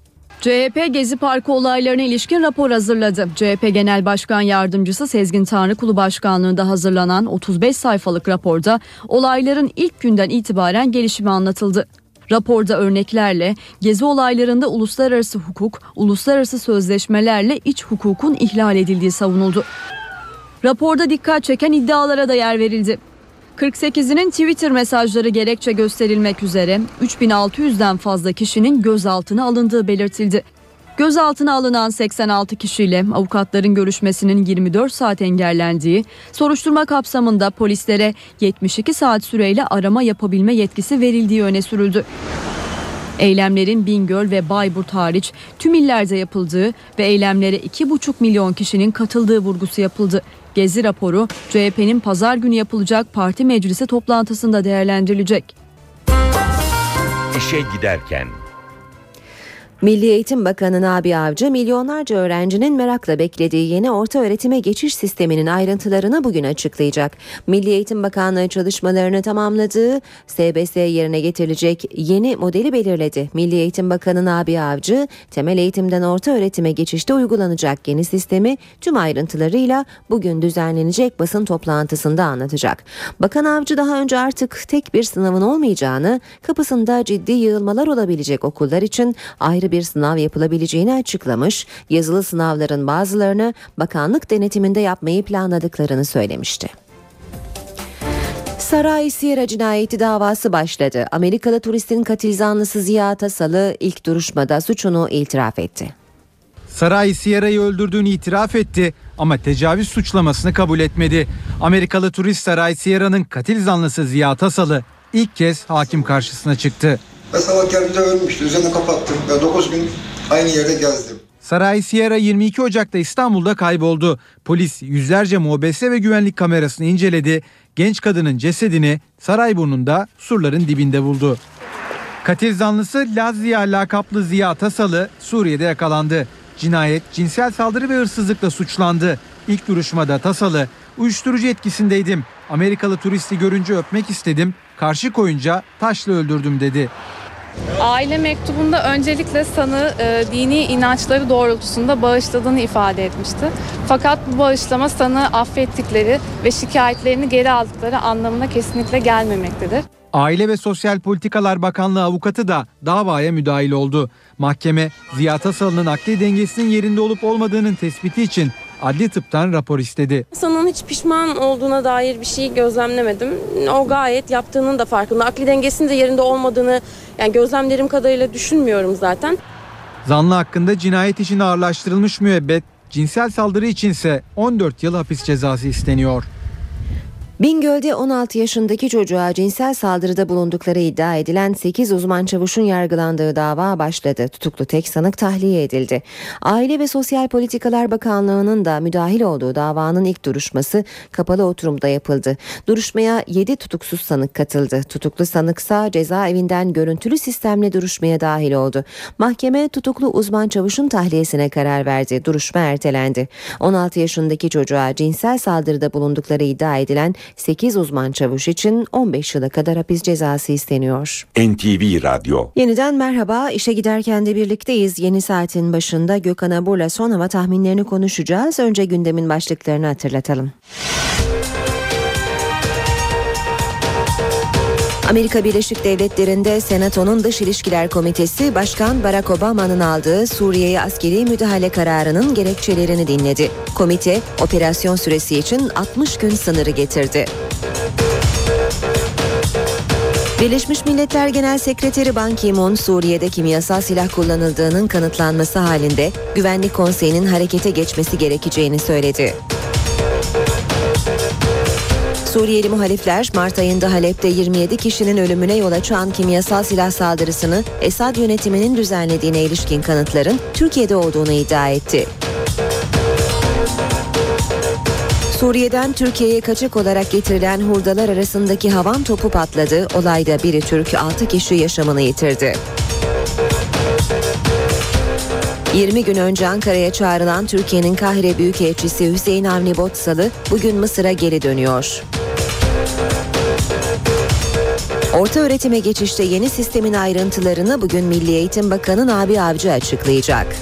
CHP Gezi Parkı olaylarına ilişkin rapor hazırladı. CHP Genel Başkan Yardımcısı Sezgin Tanrıkulu Başkanlığı'nda hazırlanan 35 sayfalık raporda olayların ilk günden itibaren gelişimi anlatıldı. Raporda örneklerle gezi olaylarında uluslararası hukuk, uluslararası sözleşmelerle iç hukukun ihlal edildiği savunuldu. Raporda dikkat çeken iddialara da yer verildi. 48'inin Twitter mesajları gerekçe gösterilmek üzere 3600'den fazla kişinin gözaltına alındığı belirtildi. Gözaltına alınan 86 kişiyle avukatların görüşmesinin 24 saat engellendiği, soruşturma kapsamında polislere 72 saat süreyle arama yapabilme yetkisi verildiği öne sürüldü. Eylemlerin Bingöl ve Bayburt hariç tüm illerde yapıldığı ve eylemlere 2,5 milyon kişinin katıldığı vurgusu yapıldı. Gezi raporu CHP'nin pazar günü yapılacak parti meclisi toplantısında değerlendirilecek. İşe giderken Milli Eğitim Bakanı Nabi Avcı milyonlarca öğrencinin merakla beklediği yeni orta öğretime geçiş sisteminin ayrıntılarını bugün açıklayacak. Milli Eğitim Bakanlığı çalışmalarını tamamladığı SBS yerine getirilecek yeni modeli belirledi. Milli Eğitim Bakanı Nabi Avcı temel eğitimden orta öğretime geçişte uygulanacak yeni sistemi tüm ayrıntılarıyla bugün düzenlenecek basın toplantısında anlatacak. Bakan Avcı daha önce artık tek bir sınavın olmayacağını, kapısında ciddi yığılmalar olabilecek okullar için ayrı bir sınav yapılabileceğini açıklamış, yazılı sınavların bazılarını bakanlık denetiminde yapmayı planladıklarını söylemişti. Saray Sierra cinayeti davası başladı. Amerikalı turistin katil zanlısı Ziya Tasalı ilk duruşmada suçunu itiraf etti. Saray Sierra'yı öldürdüğünü itiraf etti ama tecavüz suçlamasını kabul etmedi. Amerikalı turist Saray Sierra'nın katil zanlısı Ziya Tasalı ilk kez hakim karşısına çıktı. Ve sabah geldiğinde ölmüştü. Üzerine kapattım. Ve 9 gün aynı yerde gezdim. Saray Sierra 22 Ocak'ta İstanbul'da kayboldu. Polis yüzlerce mobese ve güvenlik kamerasını inceledi. Genç kadının cesedini Sarayburnu'nda surların dibinde buldu. Katil zanlısı Lazia lakaplı Ziya Tasalı Suriye'de yakalandı. Cinayet, cinsel saldırı ve hırsızlıkla suçlandı. İlk duruşmada Tasalı, uyuşturucu etkisindeydim. Amerikalı turisti görünce öpmek istedim. Karşı koyunca taşla öldürdüm dedi. Aile mektubunda öncelikle sanı e, dini inançları doğrultusunda bağışladığını ifade etmişti. Fakat bu bağışlama sanı affettikleri ve şikayetlerini geri aldıkları anlamına kesinlikle gelmemektedir. Aile ve Sosyal Politikalar Bakanlığı avukatı da davaya müdahil oldu. Mahkeme Ziya Tasalı'nın akli dengesinin yerinde olup olmadığının tespiti için adli tıptan rapor istedi. Sanın hiç pişman olduğuna dair bir şey gözlemlemedim. O gayet yaptığının da farkında. Akli dengesinin de yerinde olmadığını yani gözlemlerim kadarıyla düşünmüyorum zaten. Zanlı hakkında cinayet için ağırlaştırılmış müebbet, cinsel saldırı içinse 14 yıl hapis cezası isteniyor. Bingöl'de 16 yaşındaki çocuğa cinsel saldırıda bulundukları iddia edilen 8 uzman çavuşun yargılandığı dava başladı. Tutuklu tek sanık tahliye edildi. Aile ve Sosyal Politikalar Bakanlığı'nın da müdahil olduğu davanın ilk duruşması kapalı oturumda yapıldı. Duruşmaya 7 tutuksuz sanık katıldı. Tutuklu sanıksa cezaevinden görüntülü sistemle duruşmaya dahil oldu. Mahkeme tutuklu uzman çavuşun tahliyesine karar verdi. Duruşma ertelendi. 16 yaşındaki çocuğa cinsel saldırıda bulundukları iddia edilen 8 uzman çavuş için 15 yıla kadar hapis cezası isteniyor. NTV Radyo Yeniden merhaba. İşe giderken de birlikteyiz. Yeni saatin başında Gökhan Abur'la son hava tahminlerini konuşacağız. Önce gündemin başlıklarını hatırlatalım. Amerika Birleşik Devletleri'nde Senato'nun Dış İlişkiler Komitesi Başkan Barack Obama'nın aldığı Suriye'ye askeri müdahale kararının gerekçelerini dinledi. Komite operasyon süresi için 60 gün sınırı getirdi. Birleşmiş Milletler Genel Sekreteri Ban Ki-moon Suriye'de kimyasal silah kullanıldığının kanıtlanması halinde Güvenlik Konseyi'nin harekete geçmesi gerekeceğini söyledi. Suriyeli muhalifler Mart ayında Halep'te 27 kişinin ölümüne yol açan kimyasal silah saldırısını Esad yönetiminin düzenlediğine ilişkin kanıtların Türkiye'de olduğunu iddia etti. Suriye'den Türkiye'ye kaçak olarak getirilen hurdalar arasındaki havan topu patladı. Olayda biri Türk 6 kişi yaşamını yitirdi. 20 gün önce Ankara'ya çağrılan Türkiye'nin Kahire Büyükelçisi Hüseyin Avni Botsalı bugün Mısır'a geri dönüyor. Orta öğretime geçişte yeni sistemin ayrıntılarını bugün Milli Eğitim Bakanı Nabi Avcı açıklayacak.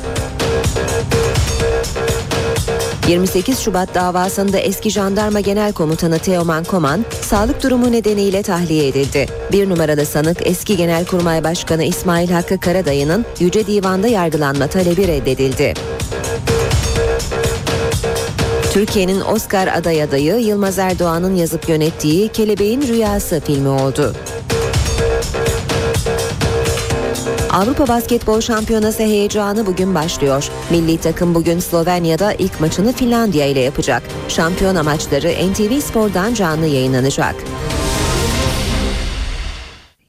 28 Şubat davasında eski jandarma genel komutanı Teoman Koman sağlık durumu nedeniyle tahliye edildi. Bir numaralı sanık eski Genelkurmay Başkanı İsmail Hakkı Karadayı'nın Yüce Divan'da yargılanma talebi reddedildi. Türkiye'nin Oscar aday adayı Yılmaz Erdoğan'ın yazıp yönettiği Kelebeğin Rüyası filmi oldu. Avrupa Basketbol Şampiyonası heyecanı bugün başlıyor. Milli takım bugün Slovenya'da ilk maçını Finlandiya ile yapacak. Şampiyona maçları NTV Spor'dan canlı yayınlanacak.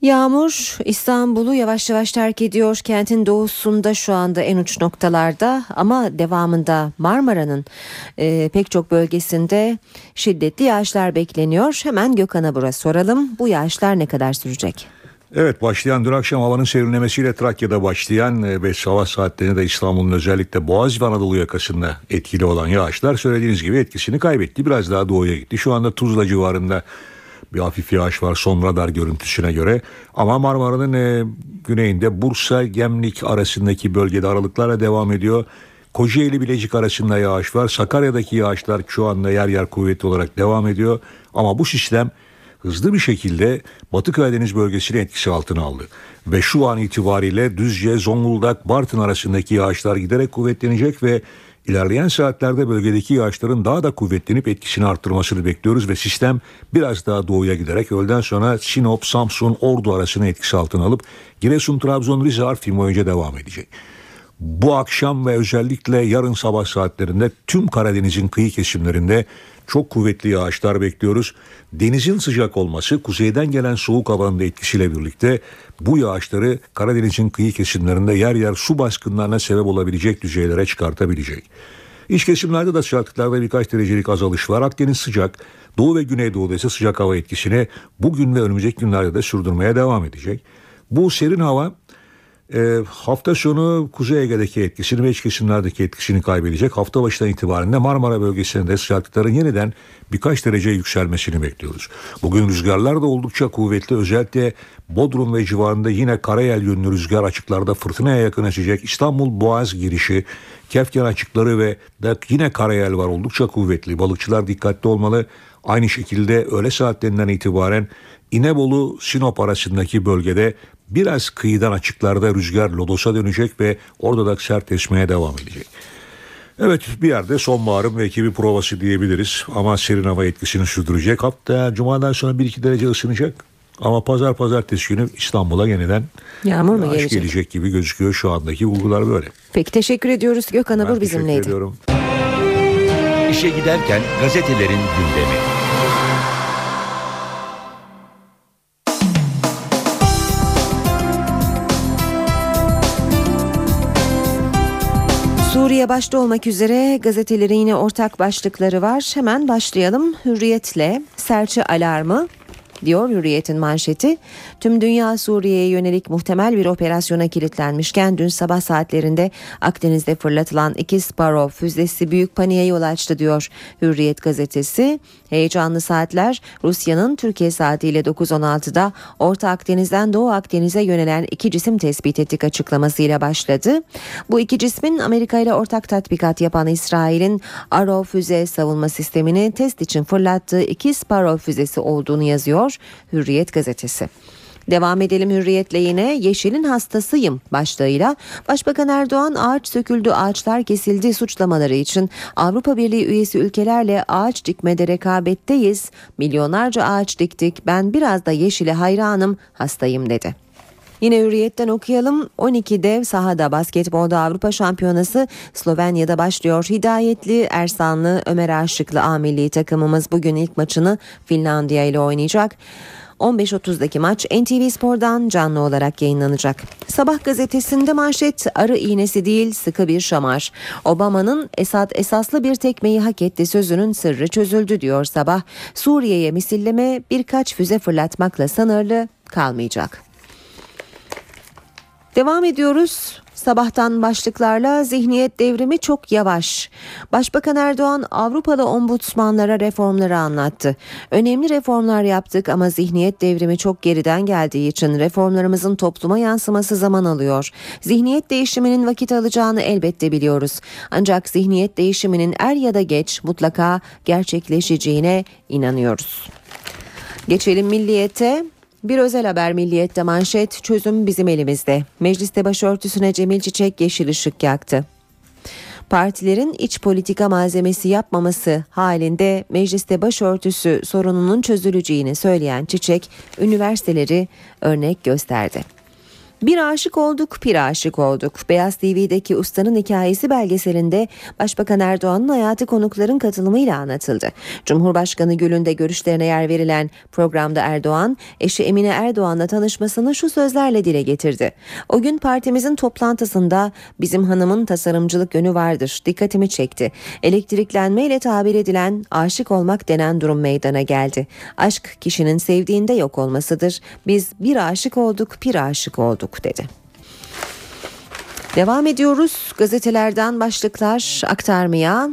Yağmur İstanbul'u yavaş yavaş terk ediyor. Kentin doğusunda şu anda en uç noktalarda ama devamında Marmara'nın e, pek çok bölgesinde şiddetli yağışlar bekleniyor. Hemen Gökhan'a bura soralım. Bu yağışlar ne kadar sürecek? Evet başlayan dün akşam havanın serinlemesiyle Trakya'da başlayan e, ve sabah saatlerinde de İstanbul'un özellikle Boğaz ve Anadolu yakasında etkili olan yağışlar söylediğiniz gibi etkisini kaybetti. Biraz daha doğuya gitti. Şu anda Tuzla civarında bir hafif yağış var son radar görüntüsüne göre. Ama Marmara'nın e, güneyinde Bursa Gemlik arasındaki bölgede aralıklarla devam ediyor. Kocaeli Bilecik arasında yağış var. Sakarya'daki yağışlar şu anda yer yer kuvvetli olarak devam ediyor. Ama bu sistem hızlı bir şekilde Batı Karadeniz bölgesini etkisi altına aldı. Ve şu an itibariyle Düzce, Zonguldak, Bartın arasındaki yağışlar giderek kuvvetlenecek ve ilerleyen saatlerde bölgedeki yağışların daha da kuvvetlenip etkisini arttırmasını bekliyoruz ve sistem biraz daha doğuya giderek öğleden sonra Sinop, Samsun, Ordu arasını etkisi altına alıp Giresun, Trabzon, Rize harfi boyunca devam edecek. Bu akşam ve özellikle yarın sabah saatlerinde tüm Karadeniz'in kıyı kesimlerinde çok kuvvetli yağışlar bekliyoruz. Denizin sıcak olması kuzeyden gelen soğuk havanın da etkisiyle birlikte bu yağışları Karadeniz'in kıyı kesimlerinde yer yer su baskınlarına sebep olabilecek düzeylere çıkartabilecek. İç kesimlerde de sıcaklıklarda birkaç derecelik azalış var. Akdeniz sıcak, Doğu ve Güneydoğu'da ise sıcak hava etkisini bugün ve önümüzdeki günlerde de sürdürmeye devam edecek. Bu serin hava e, hafta sonu Kuzey Ege'deki etkisini ve iç kesimlerdeki etkisini kaybedecek. Hafta başından itibaren de Marmara bölgesinde sıcaklıkların yeniden birkaç derece yükselmesini bekliyoruz. Bugün rüzgarlar da oldukça kuvvetli. Özellikle Bodrum ve civarında yine karayel yönlü rüzgar açıklarda fırtınaya yakın açacak. İstanbul Boğaz girişi, Kefken açıkları ve de yine karayel var oldukça kuvvetli. Balıkçılar dikkatli olmalı. Aynı şekilde öğle saatlerinden itibaren İnebolu Sinop arasındaki bölgede biraz kıyıdan açıklarda rüzgar lodosa dönecek ve orada da sert esmeye devam edecek. Evet bir yerde sonbaharın belki bir provası diyebiliriz ama serin hava etkisini sürdürecek. Hatta cumadan sonra 1-2 derece ısınacak. Ama pazar pazartesi günü İstanbul'a yeniden Yağmur mu gelecek? gelecek gibi gözüküyor şu andaki bulgular böyle. Peki teşekkür ediyoruz. Gökhan Ben Abur teşekkür bizimleydi. ediyorum. İşe giderken gazetelerin gündemi. Suriye başta olmak üzere gazetelerin yine ortak başlıkları var. Hemen başlayalım. Hürriyetle serçe alarmı diyor Hürriyet'in manşeti. Tüm dünya Suriye'ye yönelik muhtemel bir operasyona kilitlenmişken dün sabah saatlerinde Akdeniz'de fırlatılan iki Sparrow füzesi büyük paniğe yol açtı diyor Hürriyet gazetesi. Heyecanlı saatler Rusya'nın Türkiye saatiyle 9.16'da Orta Akdeniz'den Doğu Akdeniz'e yönelen iki cisim tespit ettik açıklamasıyla başladı. Bu iki cismin Amerika ile ortak tatbikat yapan İsrail'in Arrow füze savunma sistemini test için fırlattığı iki Sparrow füzesi olduğunu yazıyor Hürriyet gazetesi. Devam edelim hürriyetle yine Yeşilin hastasıyım başlığıyla Başbakan Erdoğan ağaç söküldü ağaçlar kesildi suçlamaları için Avrupa Birliği üyesi ülkelerle ağaç dikmede rekabetteyiz. Milyonlarca ağaç diktik ben biraz da yeşile hayranım hastayım dedi. Yine Hürriyet'ten okuyalım. 12 dev sahada basketbolda Avrupa Şampiyonası Slovenya'da başlıyor. Hidayetli, Ersanlı, Ömer Aşıklı A takımımız bugün ilk maçını Finlandiya ile oynayacak. 15.30'daki maç NTV Spor'dan canlı olarak yayınlanacak. Sabah gazetesinde manşet arı iğnesi değil sıkı bir şamar. Obama'nın Esad esaslı bir tekmeyi hak etti sözünün sırrı çözüldü diyor sabah. Suriye'ye misilleme birkaç füze fırlatmakla sınırlı kalmayacak. Devam ediyoruz. Sabahtan başlıklarla zihniyet devrimi çok yavaş. Başbakan Erdoğan Avrupalı ombudsmanlara reformları anlattı. Önemli reformlar yaptık ama zihniyet devrimi çok geriden geldiği için reformlarımızın topluma yansıması zaman alıyor. Zihniyet değişiminin vakit alacağını elbette biliyoruz. Ancak zihniyet değişiminin er ya da geç mutlaka gerçekleşeceğine inanıyoruz. Geçelim milliyete. Bir özel haber milliyette manşet çözüm bizim elimizde. Mecliste başörtüsüne Cemil Çiçek yeşil ışık yaktı. Partilerin iç politika malzemesi yapmaması halinde mecliste başörtüsü sorununun çözüleceğini söyleyen Çiçek, üniversiteleri örnek gösterdi. Bir aşık olduk, bir aşık olduk. Beyaz TV'deki Ustanın Hikayesi belgeselinde Başbakan Erdoğan'ın hayatı konukların katılımıyla anlatıldı. Cumhurbaşkanı Gül'ün de görüşlerine yer verilen programda Erdoğan, eşi Emine Erdoğan'la tanışmasını şu sözlerle dile getirdi. O gün partimizin toplantısında bizim hanımın tasarımcılık yönü vardır. Dikkatimi çekti. Elektriklenmeyle tabir edilen aşık olmak denen durum meydana geldi. Aşk kişinin sevdiğinde yok olmasıdır. Biz bir aşık olduk, bir aşık olduk dedi. Devam ediyoruz gazetelerden başlıklar aktarmaya.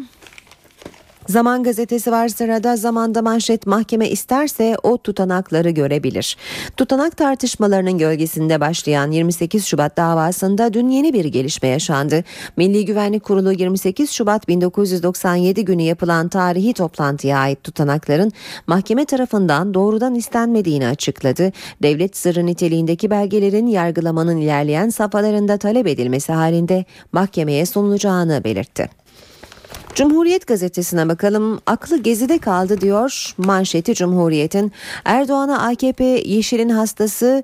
Zaman gazetesi var sırada zamanda manşet mahkeme isterse o tutanakları görebilir. Tutanak tartışmalarının gölgesinde başlayan 28 Şubat davasında dün yeni bir gelişme yaşandı. Milli Güvenlik Kurulu 28 Şubat 1997 günü yapılan tarihi toplantıya ait tutanakların mahkeme tarafından doğrudan istenmediğini açıkladı. Devlet sırrı niteliğindeki belgelerin yargılamanın ilerleyen safhalarında talep edilmesi halinde mahkemeye sunulacağını belirtti. Cumhuriyet gazetesine bakalım. Aklı gezide kaldı diyor manşeti Cumhuriyet'in. Erdoğan'a AKP Yeşil'in hastası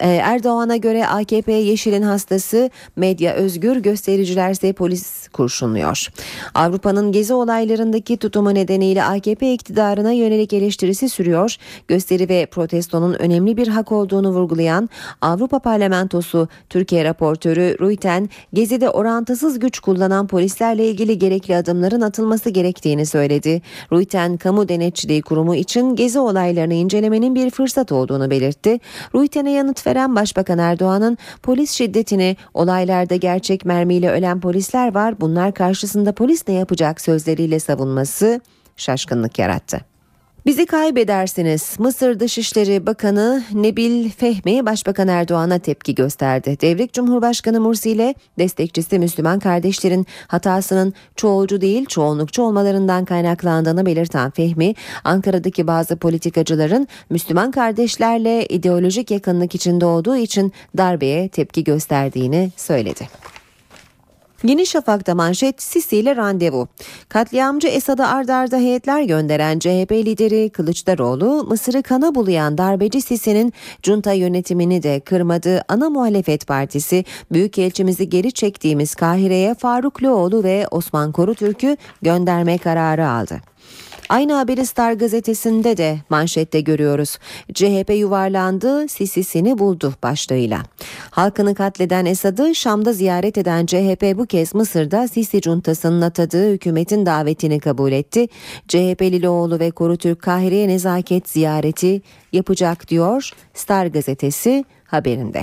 e, Erdoğan'a göre AKP Yeşil'in hastası medya özgür göstericilerse polis kurşunluyor. Avrupa'nın gezi olaylarındaki tutumu nedeniyle AKP iktidarına yönelik eleştirisi sürüyor. Gösteri ve protestonun önemli bir hak olduğunu vurgulayan Avrupa Parlamentosu Türkiye raportörü Ruiten gezide orantısız güç kullanan polislerle ilgili gerekli adımları adımların atılması gerektiğini söyledi. Ruiten Kamu Denetçiliği Kurumu için gezi olaylarını incelemenin bir fırsat olduğunu belirtti. Ruiten'e yanıt veren Başbakan Erdoğan'ın polis şiddetini olaylarda gerçek mermiyle ölen polisler var bunlar karşısında polis ne yapacak sözleriyle savunması şaşkınlık yarattı. Bizi kaybedersiniz. Mısır Dışişleri Bakanı Nebil Fehmi Başbakan Erdoğan'a tepki gösterdi. Devrik Cumhurbaşkanı Mursi ile destekçisi Müslüman kardeşlerin hatasının çoğulcu değil çoğunlukçu olmalarından kaynaklandığını belirten Fehmi, Ankara'daki bazı politikacıların Müslüman kardeşlerle ideolojik yakınlık içinde olduğu için darbeye tepki gösterdiğini söyledi. Yeni Şafak'ta manşet Sisi ile randevu. Katliamcı Esad'a ardarda heyetler gönderen CHP lideri Kılıçdaroğlu, Mısır'ı kana bulayan darbeci Sisi'nin junta yönetimini de kırmadı. Ana muhalefet partisi Büyükelçimizi geri çektiğimiz Kahire'ye Faruk Loğlu ve Osman Korutürk'ü gönderme kararı aldı. Aynı haberi Star gazetesinde de manşette görüyoruz. CHP yuvarlandı, Sisi'sini buldu başlığıyla. Halkını katleden Esad'ı Şam'da ziyaret eden CHP bu kez Mısır'da Sisi cuntasının atadığı hükümetin davetini kabul etti. CHP Liloğlu ve Korutürk Kahire'ye nezaket ziyareti yapacak diyor Star gazetesi haberinde.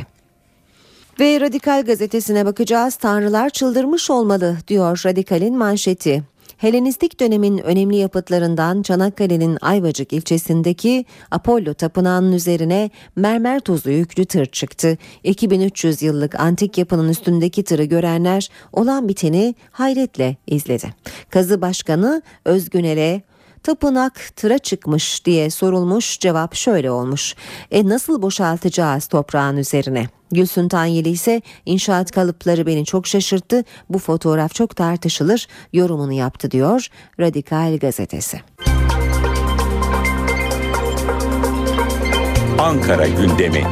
Ve Radikal gazetesine bakacağız. Tanrılar çıldırmış olmalı diyor Radikal'in manşeti. Helenistik dönemin önemli yapıtlarından Çanakkale'nin Ayvacık ilçesindeki Apollo tapınağının üzerine mermer tozu yüklü tır çıktı. 2300 yıllık antik yapının üstündeki tırı görenler olan biteni hayretle izledi. Kazı Başkanı Özgünel'e tapınak tıra çıkmış diye sorulmuş cevap şöyle olmuş. E nasıl boşaltacağız toprağın üzerine? Gülsün Tanyeli ise inşaat kalıpları beni çok şaşırttı. Bu fotoğraf çok tartışılır yorumunu yaptı diyor Radikal gazetesi. Ankara gündemi.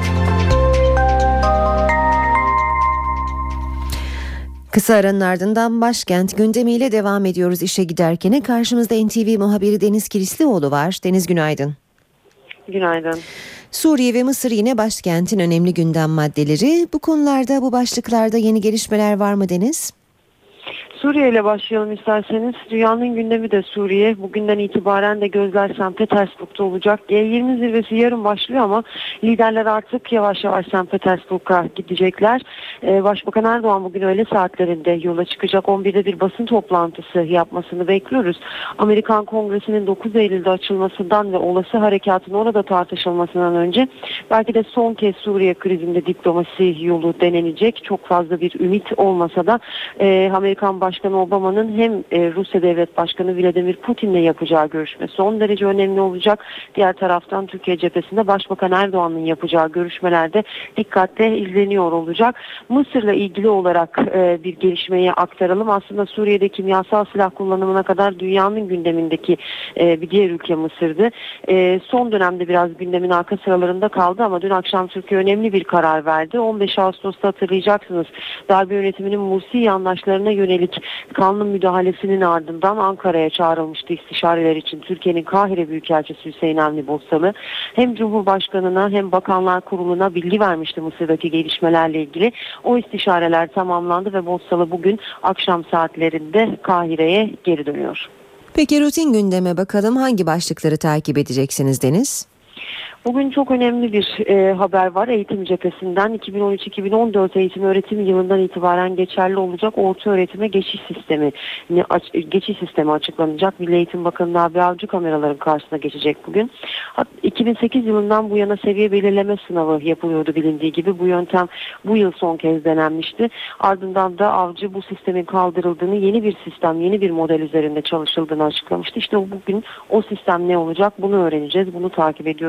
Kısa aranın ardından başkent gündemiyle devam ediyoruz işe giderken. Karşımızda NTV muhabiri Deniz Kilislioğlu var. Deniz günaydın. Günaydın. Suriye ve Mısır yine başkentin önemli gündem maddeleri. Bu konularda bu başlıklarda yeni gelişmeler var mı Deniz? Suriye ile başlayalım isterseniz. Dünyanın gündemi de Suriye. Bugünden itibaren de gözler St. Petersburg'da olacak. G20 zirvesi yarın başlıyor ama liderler artık yavaş yavaş St. Petersburg'a gidecekler. Ee, Başbakan Erdoğan bugün öğle saatlerinde yola çıkacak. 11'de bir basın toplantısı yapmasını bekliyoruz. Amerikan Kongresi'nin 9 Eylül'de açılmasından ve olası harekatın orada tartışılmasından önce belki de son kez Suriye krizinde diplomasi yolu denenecek. Çok fazla bir ümit olmasa da e, Amerikan Başkanı Obama'nın hem e, Rusya Devlet Başkanı Vladimir Putin'le yapacağı görüşme son derece önemli olacak. Diğer taraftan Türkiye cephesinde Başbakan Erdoğan'ın yapacağı görüşmelerde dikkatle izleniyor olacak. Mısır'la ilgili olarak e, bir gelişmeyi aktaralım. Aslında Suriye'de kimyasal silah kullanımına kadar dünyanın gündemindeki e, bir diğer ülke Mısır'dı. Son dönemde biraz gündemin arka sıralarında kaldı ama dün akşam Türkiye önemli bir karar verdi. 15 Ağustos'ta hatırlayacaksınız darbe yönetiminin Mursi yandaşlarına yönelik kanlı müdahalesinin ardından Ankara'ya çağrılmıştı istişareler için. Türkiye'nin Kahire Büyükelçisi Hüseyin Avni Bossalı hem Cumhurbaşkanı'na hem Bakanlar Kurulu'na bilgi vermişti Mısır'daki gelişmelerle ilgili. O istişareler tamamlandı ve Bossalı bugün akşam saatlerinde Kahire'ye geri dönüyor. Peki rutin gündeme bakalım hangi başlıkları takip edeceksiniz Deniz? Bugün çok önemli bir e, haber var eğitim cephesinden. 2013-2014 eğitim öğretim yılından itibaren geçerli olacak orta öğretime geçiş sistemi geçiş sistemi açıklanacak. Milli Eğitim Bakanı Nabi Avcı kameraların karşısına geçecek bugün. 2008 yılından bu yana seviye belirleme sınavı yapılıyordu bilindiği gibi. Bu yöntem bu yıl son kez denenmişti. Ardından da Avcı bu sistemin kaldırıldığını, yeni bir sistem, yeni bir model üzerinde çalışıldığını açıklamıştı. İşte bugün o sistem ne olacak bunu öğreneceğiz, bunu takip ediyoruz.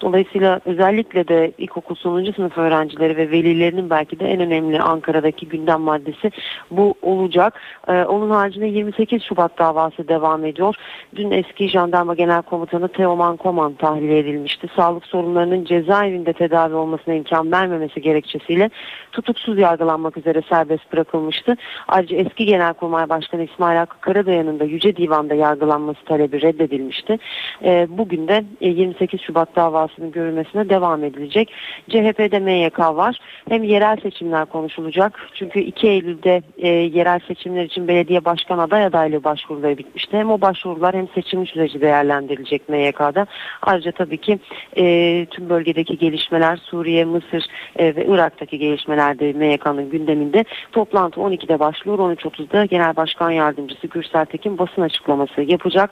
Dolayısıyla özellikle de ilkokul sonuncu sınıf öğrencileri ve velilerinin belki de en önemli Ankara'daki gündem maddesi bu olacak. Ee, onun haricinde 28 Şubat davası devam ediyor. Dün eski jandarma genel komutanı Teoman Koman tahliye edilmişti. Sağlık sorunlarının cezaevinde tedavi olmasına imkan vermemesi gerekçesiyle tutuksuz yargılanmak üzere serbest bırakılmıştı. Ayrıca eski Genelkurmay Başkanı İsmail Hakkı Karadayan'ın da Yüce Divan'da yargılanması talebi reddedilmişti. Ee, bugün de 28 Şubat davasının görülmesine devam edilecek. CHP'de MYK var. Hem yerel seçimler konuşulacak. Çünkü 2 Eylül'de e, yerel seçimler için belediye başkan aday adaylığı başvuruları bitmişti. Hem o başvurular hem seçim süreci değerlendirilecek MYK'da. Ayrıca tabii ki e, tüm bölgedeki gelişmeler Suriye, Mısır e, ve Irak'taki gelişmeler de MYK'nın gündeminde. Toplantı 12'de başlıyor. 13.30'da Genel Başkan Yardımcısı Gürsel Tekin basın açıklaması yapacak.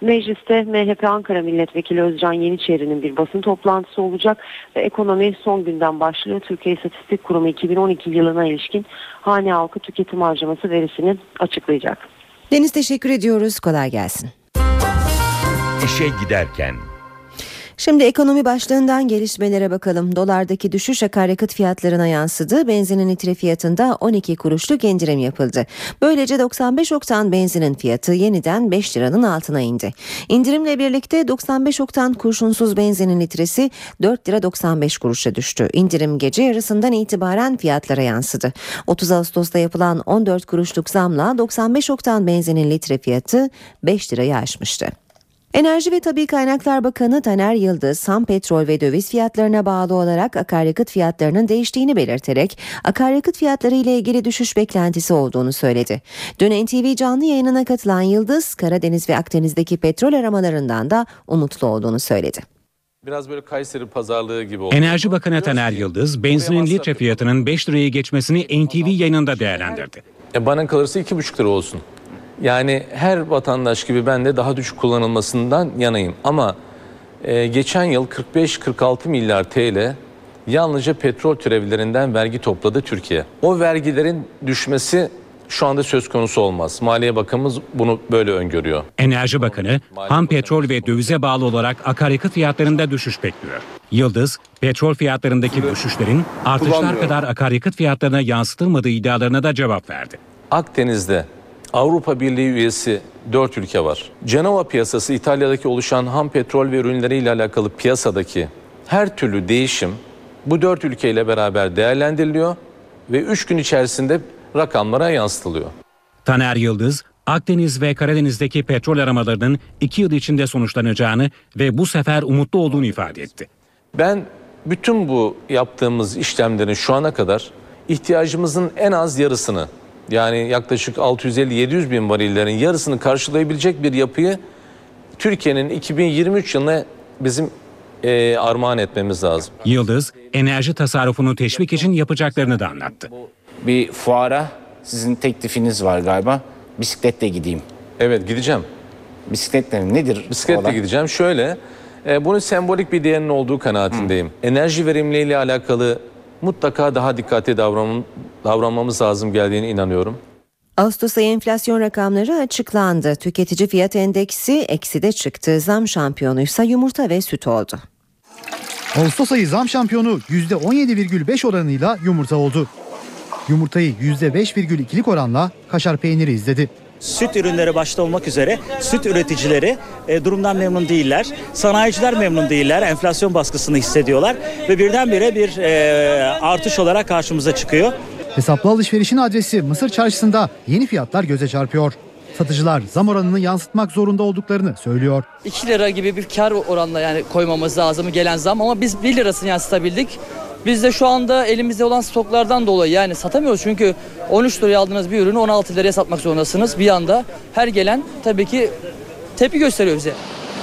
Mecliste MHP Ankara Milletvekili Özcan Yeniçeri'nin bir basın toplantısı olacak ve ekonomi son günden başlıyor. Türkiye İstatistik Kurumu 2012 yılına ilişkin hane halkı tüketim harcaması verisini açıklayacak. Deniz teşekkür ediyoruz. Kolay gelsin. İşe giderken Şimdi ekonomi başlığından gelişmelere bakalım. Dolardaki düşüş akaryakıt fiyatlarına yansıdı. Benzinin litre fiyatında 12 kuruşluk indirim yapıldı. Böylece 95 oktan benzinin fiyatı yeniden 5 liranın altına indi. İndirimle birlikte 95 oktan kurşunsuz benzinin litresi 4 lira 95 kuruşa düştü. İndirim gece yarısından itibaren fiyatlara yansıdı. 30 Ağustos'ta yapılan 14 kuruşluk zamla 95 oktan benzinin litre fiyatı 5 lirayı aşmıştı. Enerji ve Tabi Kaynaklar Bakanı Taner Yıldız, ham petrol ve döviz fiyatlarına bağlı olarak akaryakıt fiyatlarının değiştiğini belirterek akaryakıt fiyatları ile ilgili düşüş beklentisi olduğunu söyledi. Dün NTV canlı yayınına katılan Yıldız, Karadeniz ve Akdeniz'deki petrol aramalarından da umutlu olduğunu söyledi. Biraz böyle Kayseri pazarlığı gibi oldu. Enerji Bakanı Taner Yıldız, benzinin litre fiyatının 5 liraya geçmesini NTV yayınında değerlendirdi. E bana kalırsa 2,5 lira olsun. Yani her vatandaş gibi ben de daha düşük kullanılmasından yanayım. Ama e, geçen yıl 45-46 milyar TL yalnızca petrol türevlerinden vergi topladı Türkiye. O vergilerin düşmesi şu anda söz konusu olmaz. Maliye Bakanımız bunu böyle öngörüyor. Enerji Bakanı ham petrol ve dövize bağlı olarak akaryakıt fiyatlarında düşüş bekliyor. Yıldız, petrol fiyatlarındaki düşüşlerin artışlar kadar akaryakıt fiyatlarına yansıtılmadığı iddialarına da cevap verdi. Akdeniz'de Avrupa Birliği üyesi 4 ülke var. Cenova piyasası İtalya'daki oluşan ham petrol ve ürünleriyle alakalı piyasadaki her türlü değişim bu 4 ülkeyle beraber değerlendiriliyor ve 3 gün içerisinde rakamlara yansıtılıyor. Taner Yıldız, Akdeniz ve Karadeniz'deki petrol aramalarının 2 yıl içinde sonuçlanacağını ve bu sefer umutlu olduğunu ifade etti. Ben bütün bu yaptığımız işlemlerin şu ana kadar ihtiyacımızın en az yarısını Yani yaklaşık 650-700 bin varillerin yarısını karşılayabilecek bir yapıyı Türkiye'nin 2023 yılına bizim e, armağan etmemiz lazım. Yıldız, enerji tasarrufunu teşvik için yapacaklarını da anlattı. Bir fuara sizin teklifiniz var galiba. Bisikletle gideyim. Evet gideceğim. Bisikletle mi? Nedir? Bisikletle olay? gideceğim. Şöyle, e, bunun sembolik bir değerinin olduğu kanaatindeyim. Enerji verimliliği ile alakalı mutlaka daha dikkatli davran, davranmamız lazım geldiğine inanıyorum. Ağustos ayı enflasyon rakamları açıklandı. Tüketici fiyat endeksi ekside çıktı. Zam şampiyonuysa yumurta ve süt oldu. Ağustos ayı zam şampiyonu %17,5 oranıyla yumurta oldu. Yumurtayı %5,2'lik oranla kaşar peyniri izledi. Süt ürünleri başta olmak üzere süt üreticileri e, durumdan memnun değiller. Sanayiciler memnun değiller. Enflasyon baskısını hissediyorlar ve birdenbire bir e, artış olarak karşımıza çıkıyor. Hesaplı alışverişin adresi Mısır çarşısında yeni fiyatlar göze çarpıyor. Satıcılar zam oranını yansıtmak zorunda olduklarını söylüyor. 2 lira gibi bir kar oranla yani koymamız lazım gelen zam ama biz 1 lirasını yansıtabildik. Biz de şu anda elimizde olan stoklardan dolayı yani satamıyoruz çünkü 13 liraya aldığınız bir ürünü 16 liraya satmak zorundasınız. Bir anda her gelen tabii ki tepki gösteriyor bize.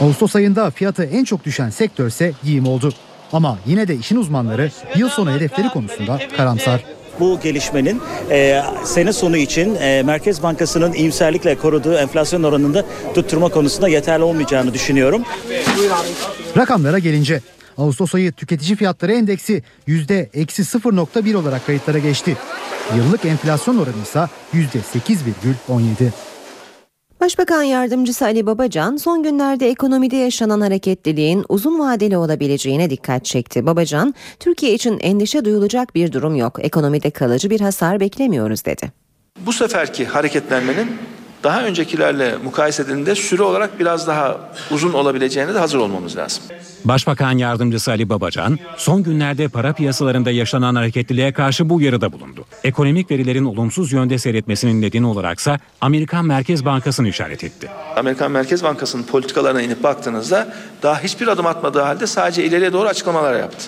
Ağustos ayında fiyatı en çok düşen sektörse giyim oldu. Ama yine de işin uzmanları yıl sonu hedefleri konusunda karamsar. Bu gelişmenin e, sene sonu için e, Merkez Bankası'nın iyimserlikle koruduğu enflasyon oranında tutturma konusunda yeterli olmayacağını düşünüyorum. Rakamlara gelince Ağustos ayı tüketici fiyatları endeksi %-0.1 olarak kayıtlara geçti. Yıllık enflasyon oranı ise %8,17. Başbakan Yardımcısı Ali Babacan son günlerde ekonomide yaşanan hareketliliğin uzun vadeli olabileceğine dikkat çekti. Babacan, Türkiye için endişe duyulacak bir durum yok. Ekonomide kalıcı bir hasar beklemiyoruz dedi. Bu seferki hareketlenmenin daha öncekilerle mukayese edildiğinde süre olarak biraz daha uzun olabileceğine de hazır olmamız lazım. Başbakan Yardımcısı Ali Babacan, son günlerde para piyasalarında yaşanan hareketliliğe karşı bu uyarıda bulundu. Ekonomik verilerin olumsuz yönde seyretmesinin nedeni olaraksa Amerikan Merkez Bankası'nı işaret etti. Amerikan Merkez Bankası'nın politikalarına inip baktığınızda daha hiçbir adım atmadığı halde sadece ileriye doğru açıklamalar yaptı.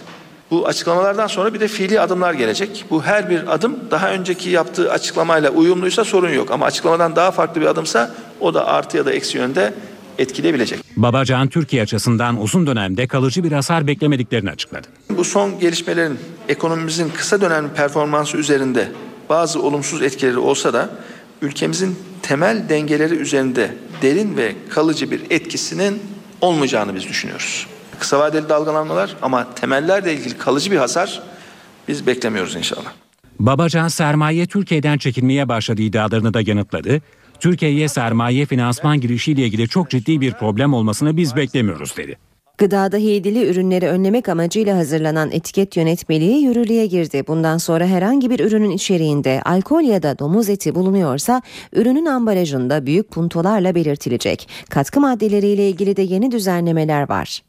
Bu açıklamalardan sonra bir de fiili adımlar gelecek. Bu her bir adım daha önceki yaptığı açıklamayla uyumluysa sorun yok. Ama açıklamadan daha farklı bir adımsa o da artı ya da eksi yönde etkileyebilecek. Babacan Türkiye açısından uzun dönemde kalıcı bir hasar beklemediklerini açıkladı. Bu son gelişmelerin ekonomimizin kısa dönem performansı üzerinde bazı olumsuz etkileri olsa da ülkemizin temel dengeleri üzerinde derin ve kalıcı bir etkisinin olmayacağını biz düşünüyoruz. Kısa vadeli dalgalanmalar ama temellerle ilgili kalıcı bir hasar biz beklemiyoruz inşallah. Babacan sermaye Türkiye'den çekilmeye başladığı iddialarını da yanıtladı. Türkiye'ye sermaye finansman girişiyle ilgili çok ciddi bir problem olmasını biz beklemiyoruz dedi. Gıdada hidili ürünleri önlemek amacıyla hazırlanan etiket yönetmeliği yürürlüğe girdi. Bundan sonra herhangi bir ürünün içeriğinde alkol ya da domuz eti bulunuyorsa ürünün ambalajında büyük puntolarla belirtilecek. Katkı maddeleriyle ilgili de yeni düzenlemeler var.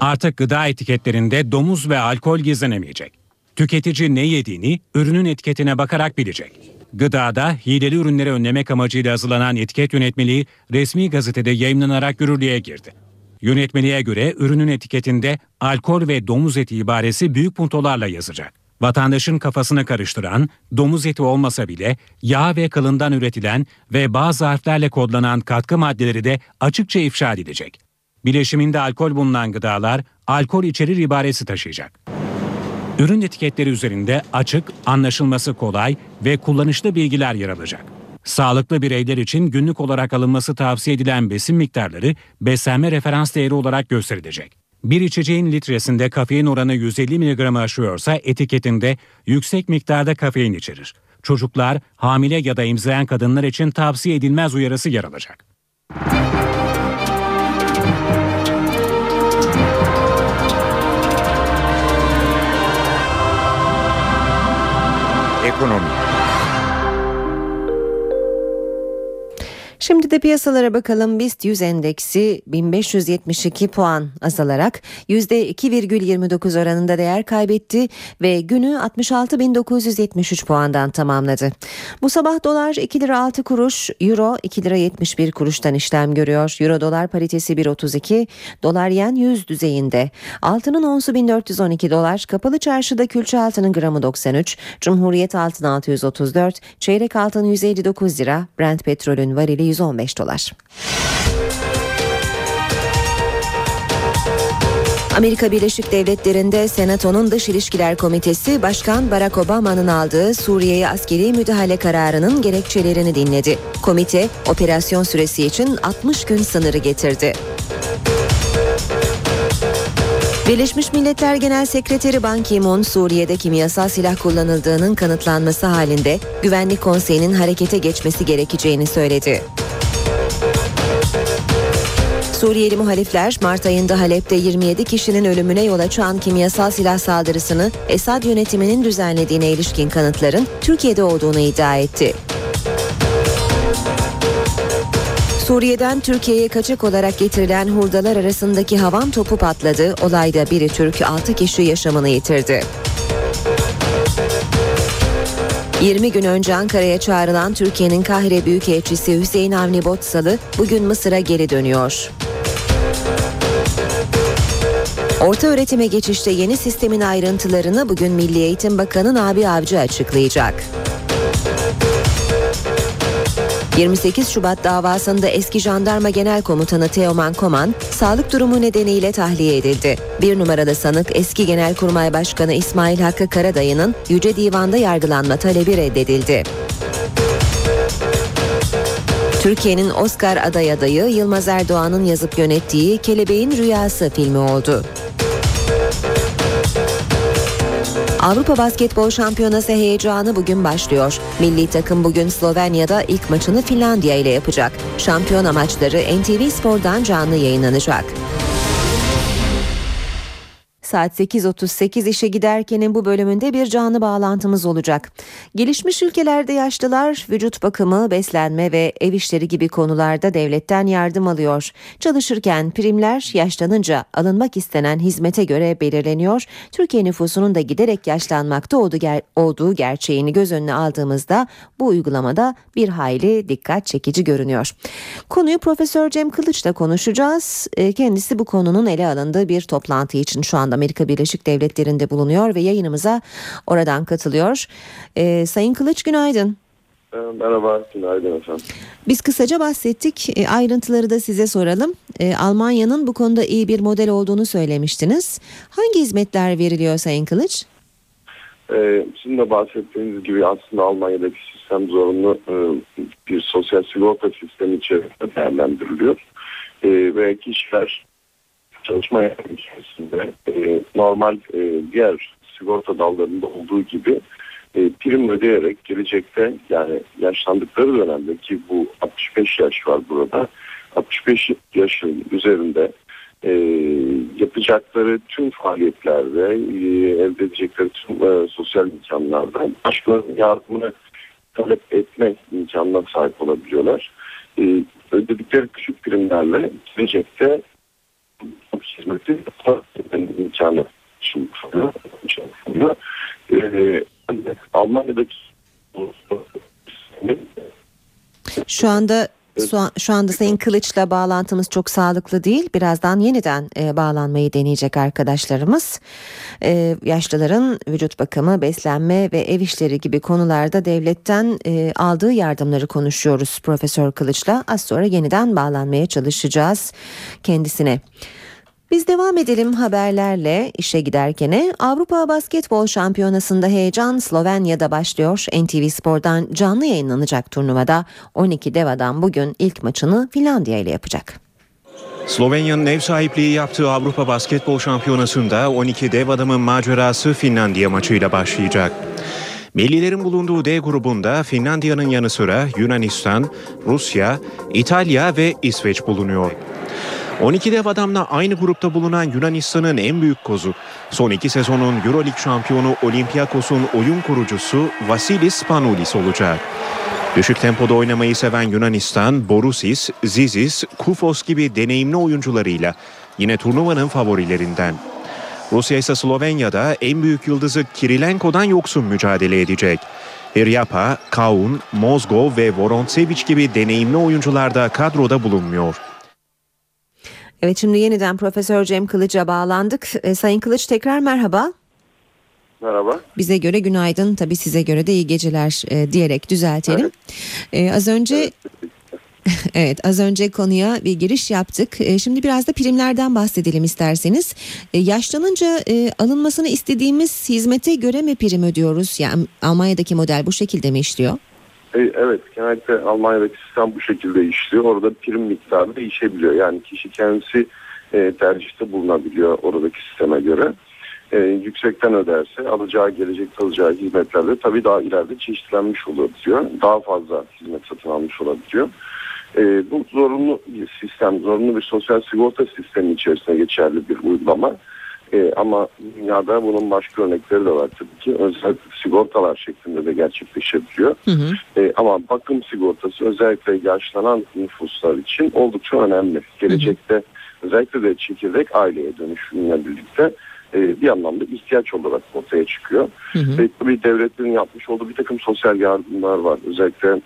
Artık gıda etiketlerinde domuz ve alkol gizlenemeyecek. Tüketici ne yediğini ürünün etiketine bakarak bilecek. Gıdada hileli ürünleri önlemek amacıyla hazırlanan etiket yönetmeliği resmi gazetede yayınlanarak yürürlüğe girdi. Yönetmeliğe göre ürünün etiketinde alkol ve domuz eti ibaresi büyük puntolarla yazacak. Vatandaşın kafasını karıştıran, domuz eti olmasa bile yağ ve kılından üretilen ve bazı harflerle kodlanan katkı maddeleri de açıkça ifşa edilecek. Bileşiminde alkol bulunan gıdalar alkol içerir ibaresi taşıyacak. Ürün etiketleri üzerinde açık, anlaşılması kolay ve kullanışlı bilgiler yer alacak. Sağlıklı bireyler için günlük olarak alınması tavsiye edilen besin miktarları beslenme referans değeri olarak gösterilecek. Bir içeceğin litresinde kafein oranı 150 mg aşıyorsa etiketinde yüksek miktarda kafein içerir. Çocuklar, hamile ya da emziren kadınlar için tavsiye edilmez uyarısı yer alacak. エコノミ Şimdi de piyasalara bakalım. BIST 100 endeksi 1572 puan azalarak %2,29 oranında değer kaybetti ve günü 66.973 puandan tamamladı. Bu sabah dolar 2 lira 6 kuruş, euro 2 lira 71 kuruştan işlem görüyor. Euro dolar paritesi 1.32, dolar yen 100 düzeyinde. Altının onsu 1412 dolar, kapalı çarşıda külçe altının gramı 93, Cumhuriyet altın 634, çeyrek altın 159 lira, Brent petrolün varili 115 dolar. Amerika Birleşik Devletleri'nde Senato'nun Dış İlişkiler Komitesi Başkan Barack Obama'nın aldığı Suriye'ye askeri müdahale kararının gerekçelerini dinledi. Komite operasyon süresi için 60 gün sınırı getirdi. Birleşmiş Milletler Genel Sekreteri Ban Ki-moon Suriye'de kimyasal silah kullanıldığının kanıtlanması halinde Güvenlik Konseyi'nin harekete geçmesi gerekeceğini söyledi. Suriyeli muhalifler Mart ayında Halep'te 27 kişinin ölümüne yol açan kimyasal silah saldırısını Esad yönetiminin düzenlediğine ilişkin kanıtların Türkiye'de olduğunu iddia etti. Suriye'den Türkiye'ye kaçak olarak getirilen hurdalar arasındaki havan topu patladı. Olayda biri Türk 6 kişi yaşamını yitirdi. 20 gün önce Ankara'ya çağrılan Türkiye'nin Kahire Büyükelçisi Hüseyin Avni Botsalı bugün Mısır'a geri dönüyor. Orta öğretime geçişte yeni sistemin ayrıntılarını bugün Milli Eğitim Bakanı Nabi Avcı açıklayacak. 28 Şubat davasında eski jandarma genel komutanı Teoman Koman sağlık durumu nedeniyle tahliye edildi. Bir numaralı sanık eski Genelkurmay Başkanı İsmail Hakkı Karadayı'nın Yüce Divan'da yargılanma talebi reddedildi. Türkiye'nin Oscar aday adayı Yılmaz Erdoğan'ın yazıp yönettiği Kelebeğin Rüyası filmi oldu. Avrupa Basketbol Şampiyonası heyecanı bugün başlıyor. Milli takım bugün Slovenya'da ilk maçını Finlandiya ile yapacak. Şampiyona maçları NTV Spor'dan canlı yayınlanacak. Saat 8.38 işe giderkenin bu bölümünde bir canlı bağlantımız olacak. Gelişmiş ülkelerde yaşlılar vücut bakımı, beslenme ve ev işleri gibi konularda devletten yardım alıyor. Çalışırken primler yaşlanınca alınmak istenen hizmete göre belirleniyor. Türkiye nüfusunun da giderek yaşlanmakta olduğu gerçeğini göz önüne aldığımızda bu uygulamada bir hayli dikkat çekici görünüyor. Konuyu Profesör Cem Kılıç'la konuşacağız. Kendisi bu konunun ele alındığı bir toplantı için şu anda Amerika Birleşik Devletleri'nde bulunuyor ve yayınımıza oradan katılıyor. Ee, Sayın Kılıç günaydın. Merhaba, günaydın efendim. Biz kısaca bahsettik. E, ayrıntıları da size soralım. E, Almanya'nın bu konuda iyi bir model olduğunu söylemiştiniz. Hangi hizmetler veriliyor Sayın Kılıç? E, sizin de bahsettiğiniz gibi aslında Almanya'daki sistem zorunlu e, bir sosyal sigorta sistemi içerisinde değerlendiriliyor. Ve kişiler çalışma içerisinde e, normal e, diğer sigorta dallarında olduğu gibi e, prim ödeyerek gelecekte yani yaşlandıkları dönemde ki bu 65 yaş var burada 65 yaşın üzerinde yapacakları tüm faaliyetlerde elde edecekleri tüm sosyal imkanlarda başkalarının yardımını talep etme imkanına sahip olabiliyorlar. Ödedikleri küçük primlerle gelecekte hizmeti imkanı. Ee, Almanya'daki şu anda şu anda Sayın Kılıç'la bağlantımız çok sağlıklı değil. Birazdan yeniden e, bağlanmayı deneyecek arkadaşlarımız. E, yaşlıların vücut bakımı, beslenme ve ev işleri gibi konularda devletten e, aldığı yardımları konuşuyoruz Profesör Kılıç'la. Az sonra yeniden bağlanmaya çalışacağız kendisine. Biz devam edelim haberlerle işe giderkene. Avrupa Basketbol Şampiyonası'nda heyecan Slovenya'da başlıyor. NTV Spor'dan canlı yayınlanacak turnuvada 12 dev adam bugün ilk maçını Finlandiya ile yapacak. Slovenya'nın ev sahipliği yaptığı Avrupa Basketbol Şampiyonası'nda 12 dev adamın macerası Finlandiya maçıyla başlayacak. Millilerin bulunduğu D grubunda Finlandiya'nın yanı sıra Yunanistan, Rusya, İtalya ve İsveç bulunuyor. 12 dev adamla aynı grupta bulunan Yunanistan'ın en büyük kozu, son iki sezonun Euroleague şampiyonu Olympiakos'un oyun kurucusu Vasilis Spanoulis olacak. Düşük tempoda oynamayı seven Yunanistan, Borusis, Zizis, Kufos gibi deneyimli oyuncularıyla yine turnuvanın favorilerinden. Rusya ise Slovenya'da en büyük yıldızı Kirilenko'dan yoksun mücadele edecek. Hiryapa, Kaun, Mozgov ve Vorontsevich gibi deneyimli oyuncular da kadroda bulunmuyor. Evet şimdi yeniden Profesör Cem Kılıç'a bağlandık. E, Sayın Kılıç tekrar merhaba. Merhaba. Bize göre günaydın tabii size göre de iyi geceler e, diyerek düzeltelim. E, az önce Evet az önce konuya bir giriş yaptık. E, Şimdi biraz da primlerden bahsedelim isterseniz. Yaşlanınca e, alınmasını istediğimiz hizmete göre mi prim ödüyoruz? Yani Almanya'daki model bu şekilde mi işliyor? E, Evet, genellikle Almanya'daki sistem bu şekilde işliyor. Orada prim miktarı değişebiliyor. Yani kişi kendisi e, tercihte bulunabiliyor oradaki sisteme göre. E, yüksekten öderse alacağı gelecek alacağı hizmetlerde tabii daha ileride çeşitlenmiş olabiliyor. Daha fazla hizmet satın almış olabiliyor. E, bu zorunlu bir sistem, zorunlu bir sosyal sigorta sistemi içerisinde geçerli bir uygulama. E, ama dünyada bunun başka örnekleri de var tabii ki. Özel sigortalar şeklinde de gerçekleşebiliyor. E, ama bakım sigortası özellikle yaşlanan nüfuslar için oldukça önemli. Gelecekte özellikle de çekirdek aileye dönüşümle birlikte e, bir anlamda ihtiyaç olarak ortaya çıkıyor. Ve tabii devletlerin yapmış olduğu bir takım sosyal yardımlar var. Özellikle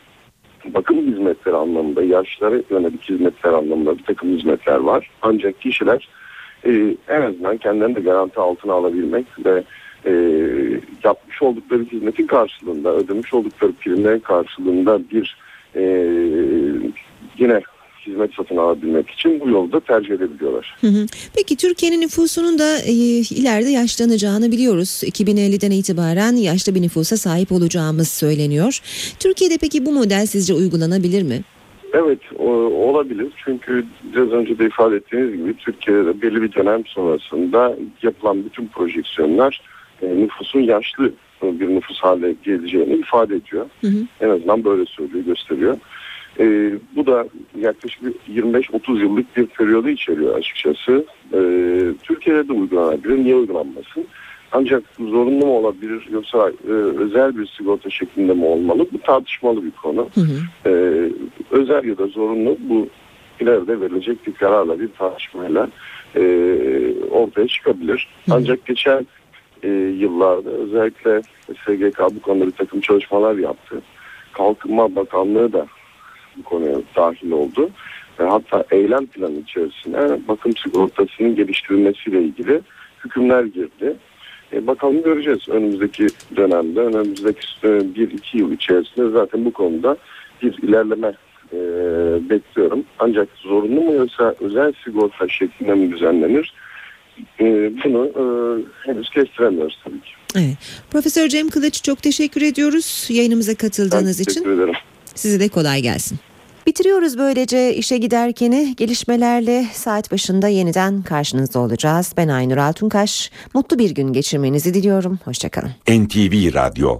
bakım hizmetleri anlamında, yaşlara yönelik hizmetler anlamında bir takım hizmetler var. Ancak kişiler e, en azından kendilerini de garanti altına alabilmek ve e, yapmış oldukları hizmetin karşılığında, ödemiş oldukları primlerin karşılığında bir e, yine hizmet satın alabilmek için bu yolu da tercih edebiliyorlar. Hı hı. Peki Türkiye'nin nüfusunun da e, ileride yaşlanacağını biliyoruz. 2050'den itibaren yaşlı bir nüfusa sahip olacağımız söyleniyor. Türkiye'de peki bu model sizce uygulanabilir mi? Evet o- olabilir çünkü biraz önce de ifade ettiğiniz gibi Türkiye'de belli bir dönem sonrasında yapılan bütün projeksiyonlar e, nüfusun yaşlı bir nüfus hale geleceğini ifade ediyor. En azından böyle söylüyor, gösteriyor. E, bu da yaklaşık bir 25-30 yıllık bir periyodu içeriyor açıkçası. E, Türkiye'de de uygulanabilir, niye uygulanmasın? Ancak zorunlu mu olabilir yoksa e, özel bir sigorta şeklinde mi olmalı? Bu tartışmalı bir konu. E, özel ya da zorunlu bu ileride verilecek bir kararla bir tartışmayla e, ortaya çıkabilir. Ancak geçen e, yıllarda özellikle SGK bu konuda bir takım çalışmalar yaptı. Kalkınma Bakanlığı da bu konuya dahil oldu. Ve hatta eylem planı içerisine bakım sigortasının geliştirilmesiyle ilgili hükümler girdi. E, bakalım göreceğiz önümüzdeki dönemde, önümüzdeki e, bir iki yıl içerisinde zaten bu konuda bir ilerleme e, bekliyorum. Ancak zorunlu mu yoksa özel sigorta şeklinde mi düzenlenir? E, bunu e, henüz kestiremiyoruz tabii ki. Evet. Profesör Cem Kılıç çok teşekkür ediyoruz yayınımıza katıldığınız için. Teşekkür ederim. Size de kolay gelsin. Bitiriyoruz böylece işe giderkeni gelişmelerle saat başında yeniden karşınızda olacağız. Ben Aynur Altunkaş. Mutlu bir gün geçirmenizi diliyorum. Hoşçakalın. NTV Radyo